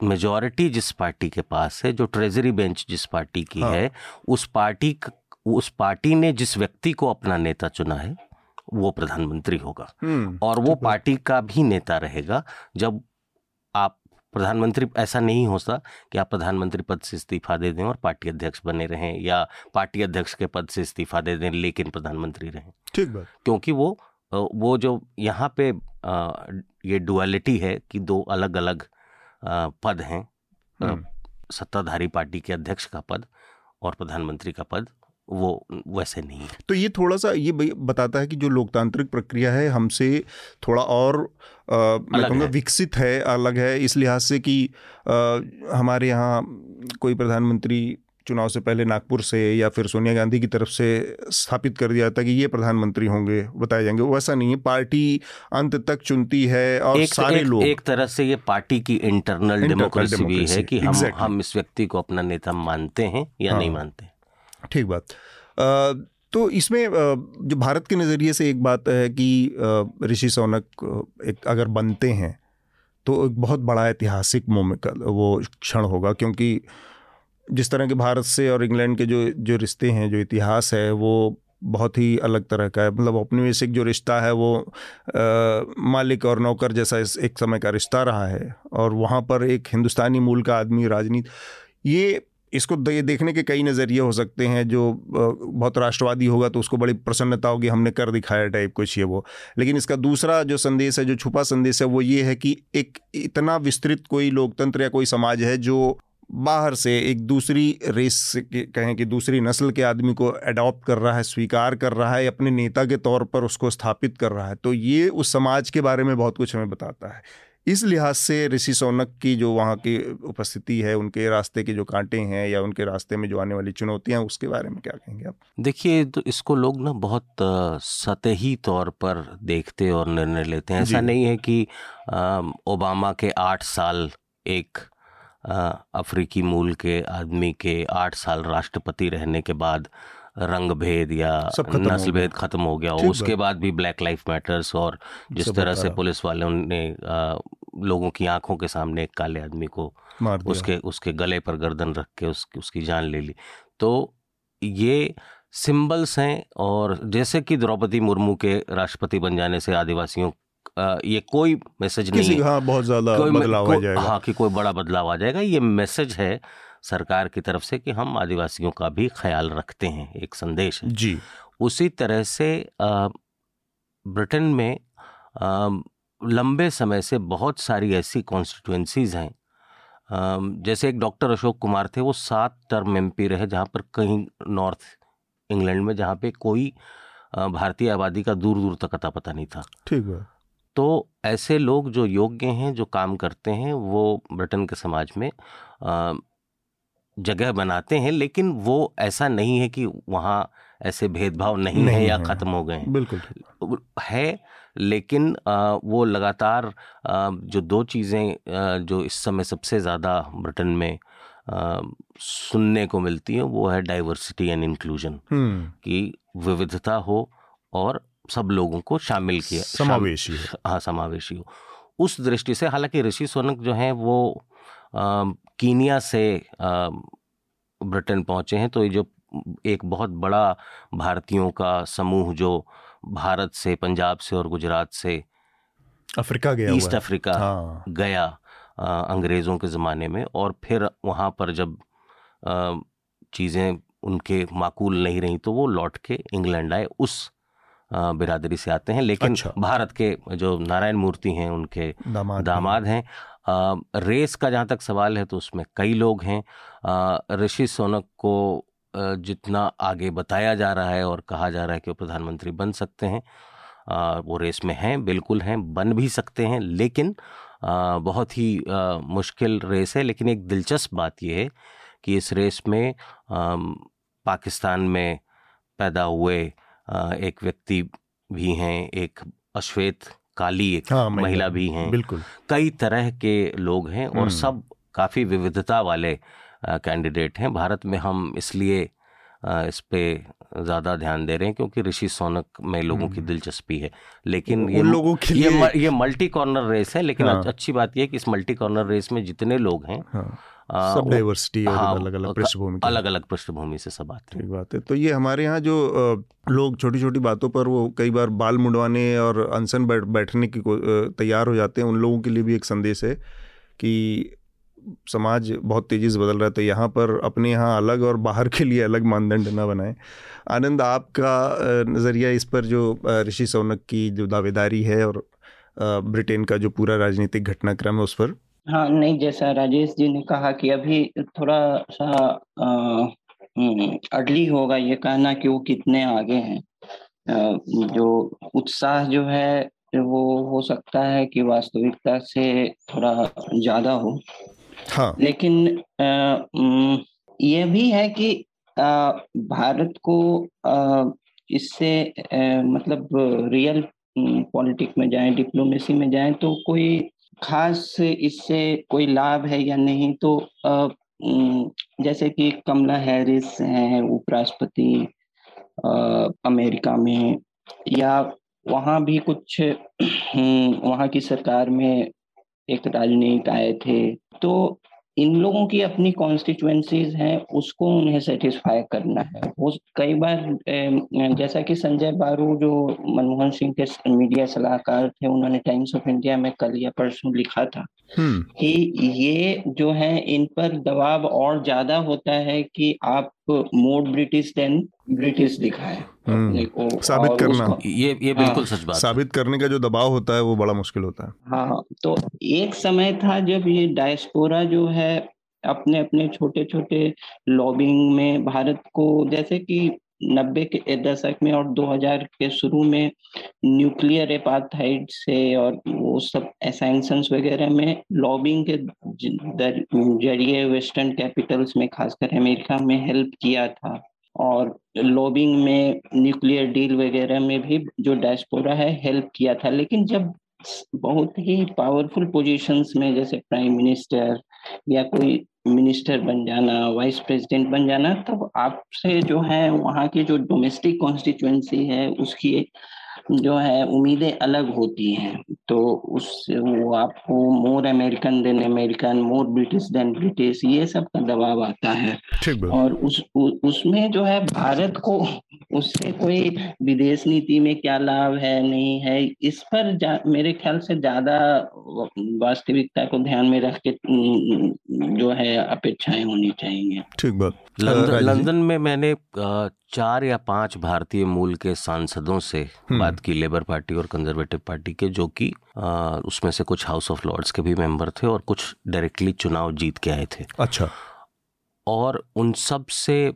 मेजॉरिटी जिस पार्टी के पास है जो ट्रेजरी बेंच जिस पार्टी की हाँ। है उस पार्टी उस पार्टी ने जिस व्यक्ति को अपना नेता चुना है वो प्रधानमंत्री होगा। हम्म, और वो पार्टी का भी नेता रहेगा जब आप प्रधानमंत्री ऐसा नहीं होता कि आप प्रधानमंत्री पद से इस्तीफा दे दें और पार्टी अध्यक्ष बने रहें या पार्टी अध्यक्ष के पद से इस्तीफा दे दें लेकिन प्रधानमंत्री रहें। ठीक बात। क्योंकि वो वो जो यहाँ पे ये डुअलिटी है कि दो अलग अलग पद हैं हम्म। सत्ताधारी पार्टी के अध्यक्ष का पद और प्रधानमंत्री का पद। वो वैसे नहीं है। तो ये थोड़ा सा ये बताता है कि जो लोकतांत्रिक प्रक्रिया है हमसे थोड़ा और आ, मैं कहूँगा विकसित है अलग है इस लिहाज से कि आ, हमारे यहाँ कोई प्रधानमंत्री चुनाव से पहले नागपुर से या फिर सोनिया गांधी की तरफ़ से स्थापित कर दिया था कि ये प्रधानमंत्री होंगे बताए जाएँगे। वैसा नहीं है पार्टी अंत तक चुनती है और एक, सारे एक, लोग। एक तरह से ये पार्टी की इंटरनल डेमोक्रेसी भी है कि हम exactly. हम इस व्यक्ति को अपना नेता मानते हैं या हाँ, नहीं मानते। ठीक बात। तो इसमें जो भारत के नज़रिए से एक बात है कि ऋषि सौनक एक अगर बनते हैं तो एक बहुत बड़ा ऐतिहासिक मोमेंट वो क्षण होगा क्योंकि जिस तरह के भारत से और इंग्लैंड के जो जो रिश्ते हैं जो इतिहास है वो बहुत ही अलग तरह का है। मतलब औपनिवेशिक जो रिश्ता है वो आ, मालिक और नौकर जैसा इस एक समय का रिश्ता रहा है और वहाँ पर एक हिंदुस्तानी मूल का आदमी राजनीति ये इसको देखने के कई नज़रिए हो सकते हैं जो बहुत राष्ट्रवादी होगा तो उसको बड़ी प्रसन्नता होगी, हमने कर दिखाया टाइप कुछ ये वो। लेकिन इसका दूसरा जो संदेश है, जो छुपा संदेश है, वो ये है कि एक इतना विस्तृत कोई लोकतंत्र या कोई समाज है जो बाहर से एक दूसरी रेस कहें कि दूसरी नस्ल के आदमी को अडॉप्ट कर रहा है, स्वीकार कर रहा है, अपने नेता के तौर पर उसको स्थापित कर रहा है। तो ये उस समाज के बारे में बहुत कुछ हमें बताता है। इस लिहाज से ऋषि सौनक की जो वहाँ की उपस्थिति है उनके रास्ते के जो कांटे हैं या उनके रास्ते में जो आने वाली चुनौतियाँ उसके बारे में क्या कहेंगे आप? देखिए तो इसको लोग ना बहुत सतही तौर पर देखते और निर्णय लेते हैं। ऐसा नहीं है कि ओबामा के आठ साल एक अफ्रीकी मूल के आदमी के आठ साल राष्ट्रपति रहने के बाद रंग भेद या नस्ल भेद खत्म हो गया। उसके बाद भी ब्लैक लाइफ मैटर्स और जिस तरह से पुलिस वालों ने लोगों की आँखों के सामने एक काले आदमी को उसके उसके गले पर गर्दन रख के उस, उसकी जान ले ली। तो ये सिंबल्स हैं और जैसे कि द्रौपदी मुर्मू के राष्ट्रपति बन जाने से आदिवासियों ये कोई मैसेज नहीं हाँ बहुत ज़्यादा बदलाव आ जाएगा। हाँ कि कोई बड़ा बदलाव आ जाएगा। ये मैसेज है सरकार की तरफ़ से कि हम आदिवासियों का भी ख्याल रखते हैं एक संदेश है। जी। उसी तरह से ब्रिटेन में आ, लंबे समय से बहुत सारी ऐसी कॉन्स्टिट्यूंसीज हैं। जैसे एक डॉक्टर अशोक कुमार थे वो सात टर्म एमपी रहे जहाँ पर कहीं नॉर्थ इंग्लैंड में जहाँ पे कोई भारतीय आबादी का दूर दूर तक अता पता नहीं था। ठीक है तो ऐसे लोग जो योग्य हैं जो काम करते हैं वो ब्रिटेन के समाज में जगह बनाते हैं लेकिन वो ऐसा नहीं है कि वहाँ ऐसे भेदभाव नहीं, नहीं है। या ख़त्म हो गए हैं। बिल्कुल। है लेकिन वो लगातार जो दो चीज़ें जो इस समय सबसे ज़्यादा ब्रिटेन में सुनने को मिलती हैं वो है डाइवर्सिटी एंड इंक्लूजन कि विविधता हो और सब लोगों को शामिल किया समावेशी हाँ समावेशी हो। उस दृष्टि से हालाँकि ऋषि सोनक जो हैं वो कीनिया से ब्रिटेन पहुँचे हैं तो ये जो एक बहुत बड़ा भारतीयों का समूह जो भारत से पंजाब से और गुजरात से अफ्रीका गया ईस्ट अफ्रीका हाँ। गया अंग्रेज़ों के ज़माने में और फिर वहाँ पर जब चीज़ें उनके माकूल नहीं रही तो वो लौट के इंग्लैंड आए उस बिरादरी से आते हैं लेकिन अच्छा। भारत के जो नारायण मूर्ति हैं उनके दामाद, दामाद हैं। रेस का जहाँ तक सवाल है तो उसमें कई लोग हैं। ऋषि सोनक को जितना आगे बताया जा रहा है और कहा जा रहा है कि वो प्रधानमंत्री बन सकते हैं आ, वो रेस में हैं बिल्कुल हैं बन भी सकते हैं लेकिन आ, बहुत ही आ, मुश्किल रेस है। लेकिन एक दिलचस्प बात यह है कि इस रेस में आ, पाकिस्तान में पैदा हुए एक व्यक्ति भी हैं एक अश्वेत काली एक हाँ, महिला भी हैं बिल्कुल कई तरह के लोग हैं और हम्म। सब काफ़ी विविधता वाले कैंडिडेट हैं भारत में हम इसलिए इस पे ज़्यादा ध्यान दे रहे हैं क्योंकि ऋषि सोनक में लोगों की हम्म। दिलचस्पी है लेकिन ये लोगों के ये, ये मल्टी कॉर्नर रेस है लेकिन हाँ। अच्छी बात यह है कि इस मल्टी कॉर्नर रेस में जितने लोग हैं हाँ। सब डाइवर्सिटी हाँ, अलग अलग पृष्ठभूमि अलग अलग पृष्ठभूमि से सब आते हैं। बात है। तो ये हमारे यहाँ जो लोग छोटी छोटी बातों पर वो कई बार बाल मुंडवाने और अनसन बैठ बैठने की तैयार हो जाते हैं। उन लोगों के लिए भी एक संदेश है कि समाज बहुत तेज़ी से बदल रहा है तो यहाँ पर अपने यहाँ अलग और बाहर के लिए अलग मानदंड न बनाए। आनंद आपका नज़रिया इस पर जो ऋषि सौनक की जो दावेदारी है और ब्रिटेन का जो पूरा राजनीतिक घटनाक्रम है उस पर हाँ नहीं जैसा राजेश जी ने कहा कि अभी थोड़ा सा अर्ली होगा ये कहना कि वो कितने आगे हैं। जो उत्साह जो है वो हो सकता है कि वास्तविकता से थोड़ा ज़्यादा हो। हाँ। लेकिन आ, ये भी है कि आ, भारत को इससे मतलब रियल पॉलिटिक में जाए डिप्लोमेसी में जाए तो कोई खास इससे कोई लाभ है या नहीं? तो जैसे कि कमला हैरिस हैं, उपराष्ट्रपति अमेरिका में, या वहाँ भी कुछ वहाँ की सरकार में एक राजनीतिक आए थे तो इन लोगों की अपनी कॉन्स्टिट्यूएंसीज हैं उसको उन्हें सेटिस्फाई करना है वो कई बार जैसा कि संजय बारू जो मनमोहन सिंह के मीडिया सलाहकार थे उन्होंने टाइम्स ऑफ़ इंडिया में कल या परसों लिखा था हम्म। कि ये जो है इन पर दबाव और ज़्यादा होता है कि आप मोर ब्रिटिश देन ब्रिटिश दिखाए। साबित करना। ये ये बिल्कुल हाँ, सच बात साबित करने का जो दबाव होता है वो बड़ा मुश्किल होता है। हाँ तो एक समय था जब ये डायस्पोरा जो है अपने अपने छोटे छोटे लॉबिंग में भारत को जैसे कि नब्बे के दशक में और 2000 के शुरू में न्यूक्लियर एपाथाइड से और वो सब एसेंशंस वगैरह में लॉबिंग के ज़रिए वेस्टर्न कैपिटल्स में, खासकर अमेरिका में हेल्प किया था। और लॉबिंग में न्यूक्लियर डील वगैरह में भी जो डैशपोरा है हेल्प किया था। लेकिन जब बहुत ही पावरफुल पोजीशंस में, जैसे प्राइम मिनिस्टर या कोई मिनिस्टर बन जाना, वाइस प्रेसिडेंट बन जाना, तब आपसे जो है वहाँ की जो डोमेस्टिक कॉन्स्टिट्यूएंसी है, उसकी जो है उम्मीदें अलग होती हैं तो उस वो आपको more American than American more British than British ये सब का दबाव आता है। और उस उ, उसमें जो है भारत को उससे कोई विदेश नीति में क्या लाभ है नहीं है इस पर मेरे ख्याल से ज़्यादा वास्तविकता को ध्यान में रख के जो है अपेक्षाएँ होनी चाहिए। ठीक बात। लंदन, लंदन में मैंने चार या पाँच भारतीय मूल के सांसदों से हम्म। बात की लेबर पार्टी और कंजर्वेटिव पार्टी के जो कि उसमें से कुछ हाउस ऑफ़ लॉर्ड्स के भी मेंबर थे और कुछ डायरेक्टली चुनाव जीत के आए थे। अच्छा। और उन सबसे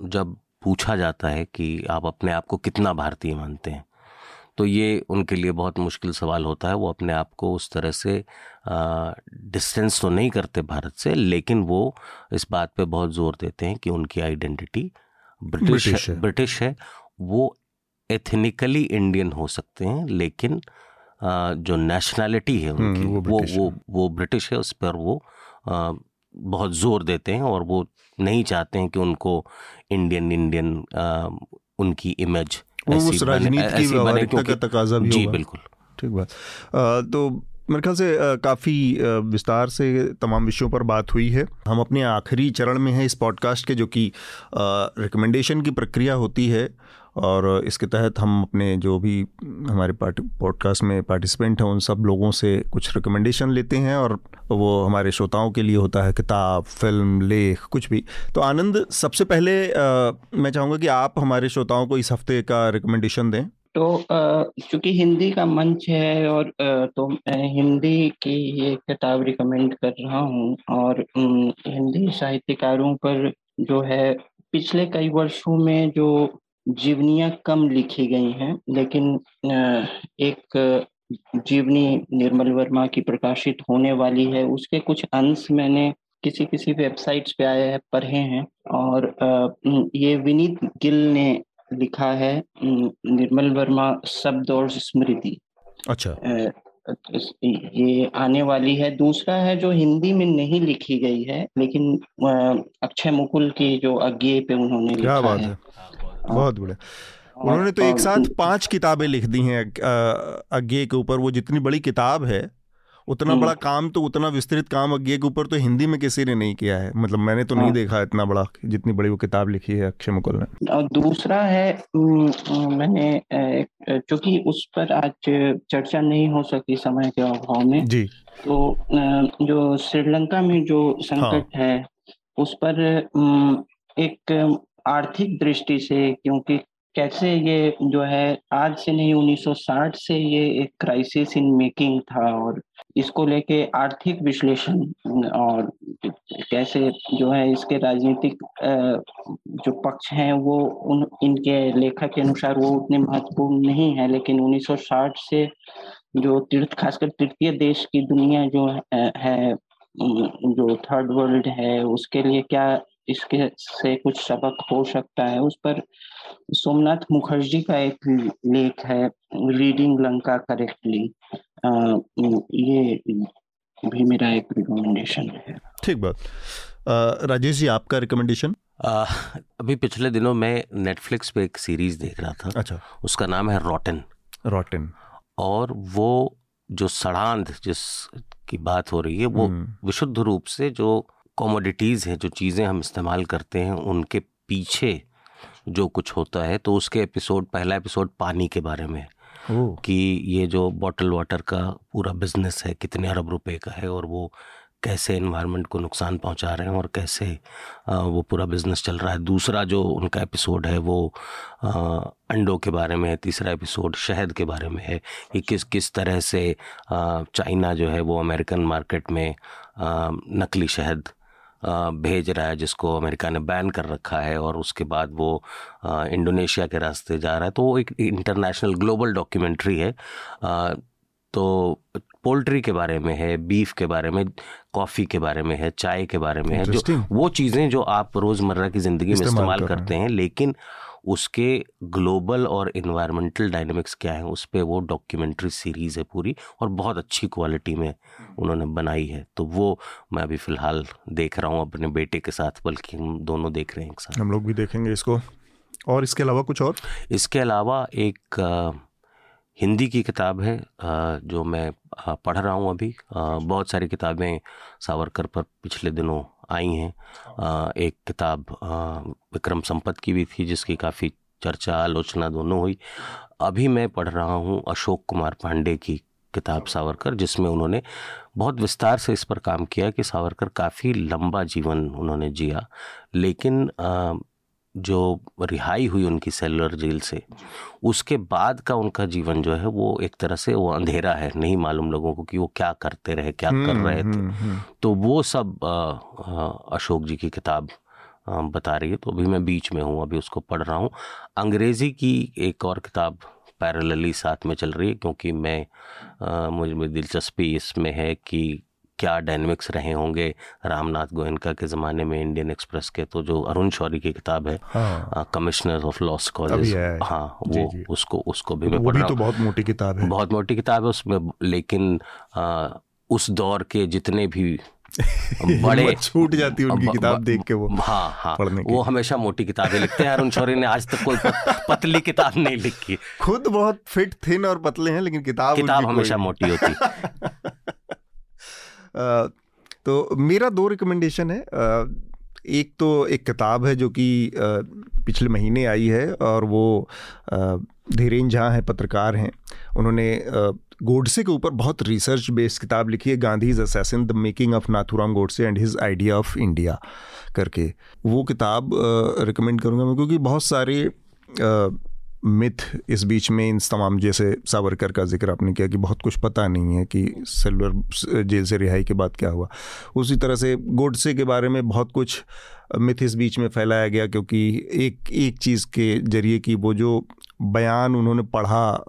जब पूछा जाता है कि आप अपने आप को कितना भारतीय मानते हैं तो ये उनके लिए बहुत मुश्किल सवाल होता है। वो अपने आप को उस तरह से डिस्टेंस तो नहीं करते भारत से लेकिन वो इस बात पे बहुत ज़ोर देते हैं कि उनकी आइडेंटिटी ब्रिटिश ब्रिटिश है, ब्रिटिश है। वो एथनिकली इंडियन हो सकते हैं लेकिन आ, जो नेशनैलिटी है उनकी हम्म, वो वो वो, वो ब्रिटिश है उस पर वो आ, बहुत ज़ोर देते हैं और वो नहीं चाहते हैं कि उनको इंडियन इंडियन आ, उनकी इमेज उस राजनीति की व्यवहारिकता का तकाजा भी जी बिल्कुल। ठीक बात। तो मेरे ख्याल से काफ़ी विस्तार से तमाम विषयों पर बात हुई है। हम अपने आखिरी चरण में हैं इस पॉडकास्ट के जो कि रिकमेंडेशन की प्रक्रिया होती है। और इसके तहत हम अपने जो भी हमारे पॉडकास्ट में पार्टिसिपेंट हैं उन सब लोगों से कुछ रिकमेंडेशन लेते हैं और वो हमारे श्रोताओं के लिए होता है किताब फ़िल्म लेख कुछ भी। तो आनंद सबसे पहले आ, मैं चाहूँगा कि आप हमारे श्रोताओं को इस हफ़्ते का रिकमेंडेशन दें। तो चूँकि हिंदी का मंच है और तो हिंदी की ये किताब रिकमेंड कर रहा हूँ और हिंदी साहित्यकारों पर जो है पिछले कई वर्षों में जो जीवनियाँ कम लिखी गई हैं लेकिन एक जीवनी निर्मल वर्मा की प्रकाशित होने वाली है। उसके कुछ अंश मैंने किसी किसी वेबसाइट्स पे आए हैं पढ़े हैं और ये विनीत गिल ने लिखा है निर्मल वर्मा शब्द और स्मृति। अच्छा। ये आने वाली है। दूसरा है जो हिंदी में नहीं लिखी गई है लेकिन अक्षय मुकुल की जो अज्ञे पे उन्होंने लिखा है, है। बहुत बढ़िया। उन्होंने तो एक साथ पाँच किताबें लिख दी हैं अज्ञे के ऊपर। वो जितनी बड़ी किताब है उतना बड़ा काम तो उतना विस्तृत काम अज्ञे के ऊपर तो हिंदी में किसी ने नहीं किया है। मतलब मैंने तो नहीं हाँ। देखा इतना बड़ा जितनी बड़ी वो किताब लिखी है अक्षय मुकुल ने। और दूसरा है मैंने क्योंकि उस पर आज चर्चा नहीं हो सकी समय के अभाव में जी। तो जो श्रीलंका में जो संकट हाँ। है उस पर एक आर्थिक दृष्टि से, क्योंकि कैसे ये जो है, आज से नहीं 1960 से ये एक क्राइसिस इन मेकिंग था और इसको लेके आर्थिक विश्लेषण और कैसे जो है इसके राजनीतिक जो पक्ष हैं, वो उन, इनके लेखक के अनुसार वो उतने महत्वपूर्ण नहीं है, लेकिन 1960 से जो तीर्थ, खासकर तृतीय देश की दुनिया जो है जो थर्ड वर्ल्ड है, उसके लिए क्या इसके से कुछ सबक हो सकता है। उस पर सोमनाथ मुखर्जी का एक लेख है रीडिंग लंका करेक्टली ये भी मेरा एक रिकमेंडेशन है। ठीक बात। राजेश जी आपका रिकमेंडेशन अभी पिछले दिनों मैं नेटफ्लिक्स पे एक सीरीज़ देख रहा था। अच्छा। उसका नाम है रॉटन रॉटन और वो जो सड़ांध जिस की बात हो रही है वो हम्म। विशुद्ध रूप से जो कॉमोडिटीज़ हैं जो चीज़ें हम इस्तेमाल करते हैं उनके पीछे जो कुछ होता है तो उसके एपिसोड पहला एपिसोड पानी के बारे में कि ये जो बॉटल वाटर का पूरा बिज़नेस है कितने अरब रुपए का है और वो कैसे इन्वायरमेंट को नुकसान पहुँचा रहे हैं और कैसे वो पूरा बिज़नेस चल रहा है। दूसरा जो उनका एपिसोड है वो अंडों के बारे में है तीसरा एपिसोड शहद के बारे में है कि किस किस तरह से चाइना जो है वो अमेरिकन मार्केट में नकली शहद भेज रहा है जिसको अमेरिका ने बैन कर रखा है और उसके बाद वो इंडोनेशिया के रास्ते जा रहा है। तो वो एक इंटरनेशनल ग्लोबल डॉक्यूमेंट्री है। तो पोल्ट्री के बारे में है बीफ के बारे में कॉफ़ी के बारे में है चाय के बारे में है। जो वो चीज़ें जो आप रोज़मर्रा की ज़िंदगी में इस्तेमाल करते हैं लेकिन उसके ग्लोबल और इन्वायरमेंटल डायनेमिक्स क्या है उस पर वो डॉक्यूमेंट्री सीरीज़ है पूरी और बहुत अच्छी क्वालिटी में उन्होंने बनाई है। तो वो मैं अभी फ़िलहाल देख रहा हूँ अपने बेटे के साथ बल्कि हम दोनों देख रहे हैं एक साथ। हम लोग भी देखेंगे इसको। और इसके अलावा कुछ और? इसके अलावा एक हिंदी की किताब है जो मैं पढ़ रहा हूँ अभी। बहुत सारी किताबें सावरकर पर पिछले दिनों आई हैं। एक किताब विक्रम संपत की भी थी जिसकी काफ़ी चर्चा आलोचना दोनों हुई। अभी मैं पढ़ रहा हूँ अशोक कुमार पांडे की किताब सावरकर जिसमें उन्होंने बहुत विस्तार से इस पर काम किया कि सावरकर काफ़ी लंबा जीवन उन्होंने जिया। लेकिन जो रिहाई हुई उनकी सेलुलर जेल से उसके बाद का उनका जीवन जो है वो एक तरह से वो अंधेरा है। नहीं मालूम लोगों को कि वो क्या करते रहे क्या कर हम्म, रहे थे। हम्म, हम्म। तो वो सब अशोक जी की किताब बता रही है। तो अभी मैं बीच में हूँ अभी उसको पढ़ रहा हूँ। अंग्रेज़ी की एक और किताब पैरेलली साथ में चल रही है क्योंकि मैं मुझे दिलचस्पी इसमें है कि क्या डायनेमिक्स रहे होंगे रामनाथ गोयनका के ज़माने में इंडियन एक्सप्रेस के? तो जो अरुण शौरी की किताब है कमिश्नर ऑफ़ लॉस कॉलेज हाँ। वो जी जी। उसको उसको भी मैं पढ़ रहा तो बहुत मोटी किताब है। बहुत मोटी किताब है उसमें लेकिन आ, उस दौर के जितने भी बड़े छूट जाती है उनकी किताब देख के वो हाँ हाँ। पढ़ने वो हमेशा मोटी किताबें लिखते हैं अरुण शौरी ने आज तक कोई पतली किताब नहीं लिखी। खुद बहुत फिट थिन और पतले हैं लेकिन किताब किताब हमेशा मोटी होती। तो मेरा दो रिकमेंडेशन है। एक तो एक किताब है जो कि पिछले महीने आई है और वो धीरेन झा हैं, पत्रकार हैं। उन्होंने गोडसे के ऊपर बहुत रिसर्च बेस्ड किताब लिखी है Gandhi is assassin the making of Nathuram Godse and his idea of India करके। वो किताब रिकमेंड करूँगा मैं, क्योंकि बहुत सारे मिथ इस बीच में इन तमाम जैसे सावरकर का ज़िक्र आपने किया कि बहुत कुछ पता नहीं है कि सेलुलर जेल से रिहाई के बाद क्या हुआ। उसी तरह से गोडसे के बारे में बहुत कुछ मिथ इस बीच में फैलाया गया क्योंकि एक एक चीज़ के ज़रिए कि वो जो बयान उन्होंने पढ़ा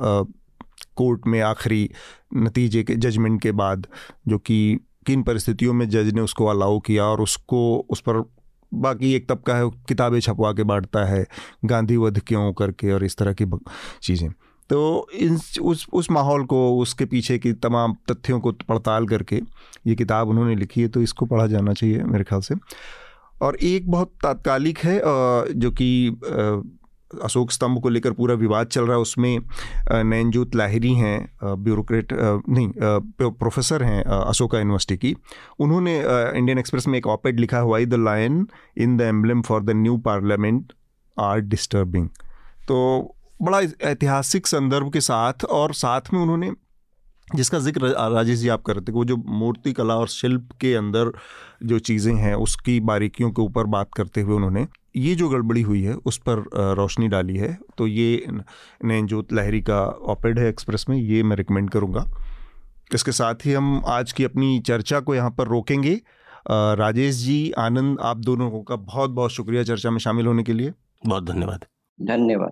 कोर्ट में आखिरी नतीजे के, जजमेंट के बाद, जो कि किन परिस्थितियों में जज ने उसको अलाउ किया और उसको, उस पर बाकी एक तबका है, किताबें छपवा के बांटता है, गांधी वध क्यों करके और इस तरह की चीज़ें। तो इन उस उस माहौल को, उसके पीछे की तमाम तथ्यों को पड़ताल करके ये किताब उन्होंने लिखी है तो इसको पढ़ा जाना चाहिए मेरे ख्याल से। और एक बहुत तात्कालिक है जो कि अशोक स्तंभ को लेकर पूरा विवाद चल रहा है, उसमें नैनजोत लाहिरी हैं ब्यूरोक्रेट नहीं प्रोफेसर हैं अशोका यूनिवर्सिटी की। उन्होंने इंडियन एक्सप्रेस में एक ऑपेड लिखा हुआ the lion in the emblem for the new parliament are disturbing. तो बड़ा ऐतिहासिक संदर्भ के साथ, और साथ में उन्होंने जिसका ज़िक्र राजेश जी आप कर रहे थे वो जो मूर्ति कला और शिल्प के अंदर जो चीज़ें हैं उसकी बारीकियों के ऊपर बात करते हुए उन्होंने ये जो गड़बड़ी हुई है उस पर रोशनी डाली है। तो ये नैनजोत लहरी का ऑपेड है एक्सप्रेस में ये मैं रिकमेंड करूँगा। इसके साथ ही हम आज की अपनी चर्चा को यहाँ पर रोकेंगे। राजेश जी आनंद आप दोनों का बहुत बहुत शुक्रिया चर्चा में शामिल होने के लिए। बहुत धन्यवाद। धन्यवाद।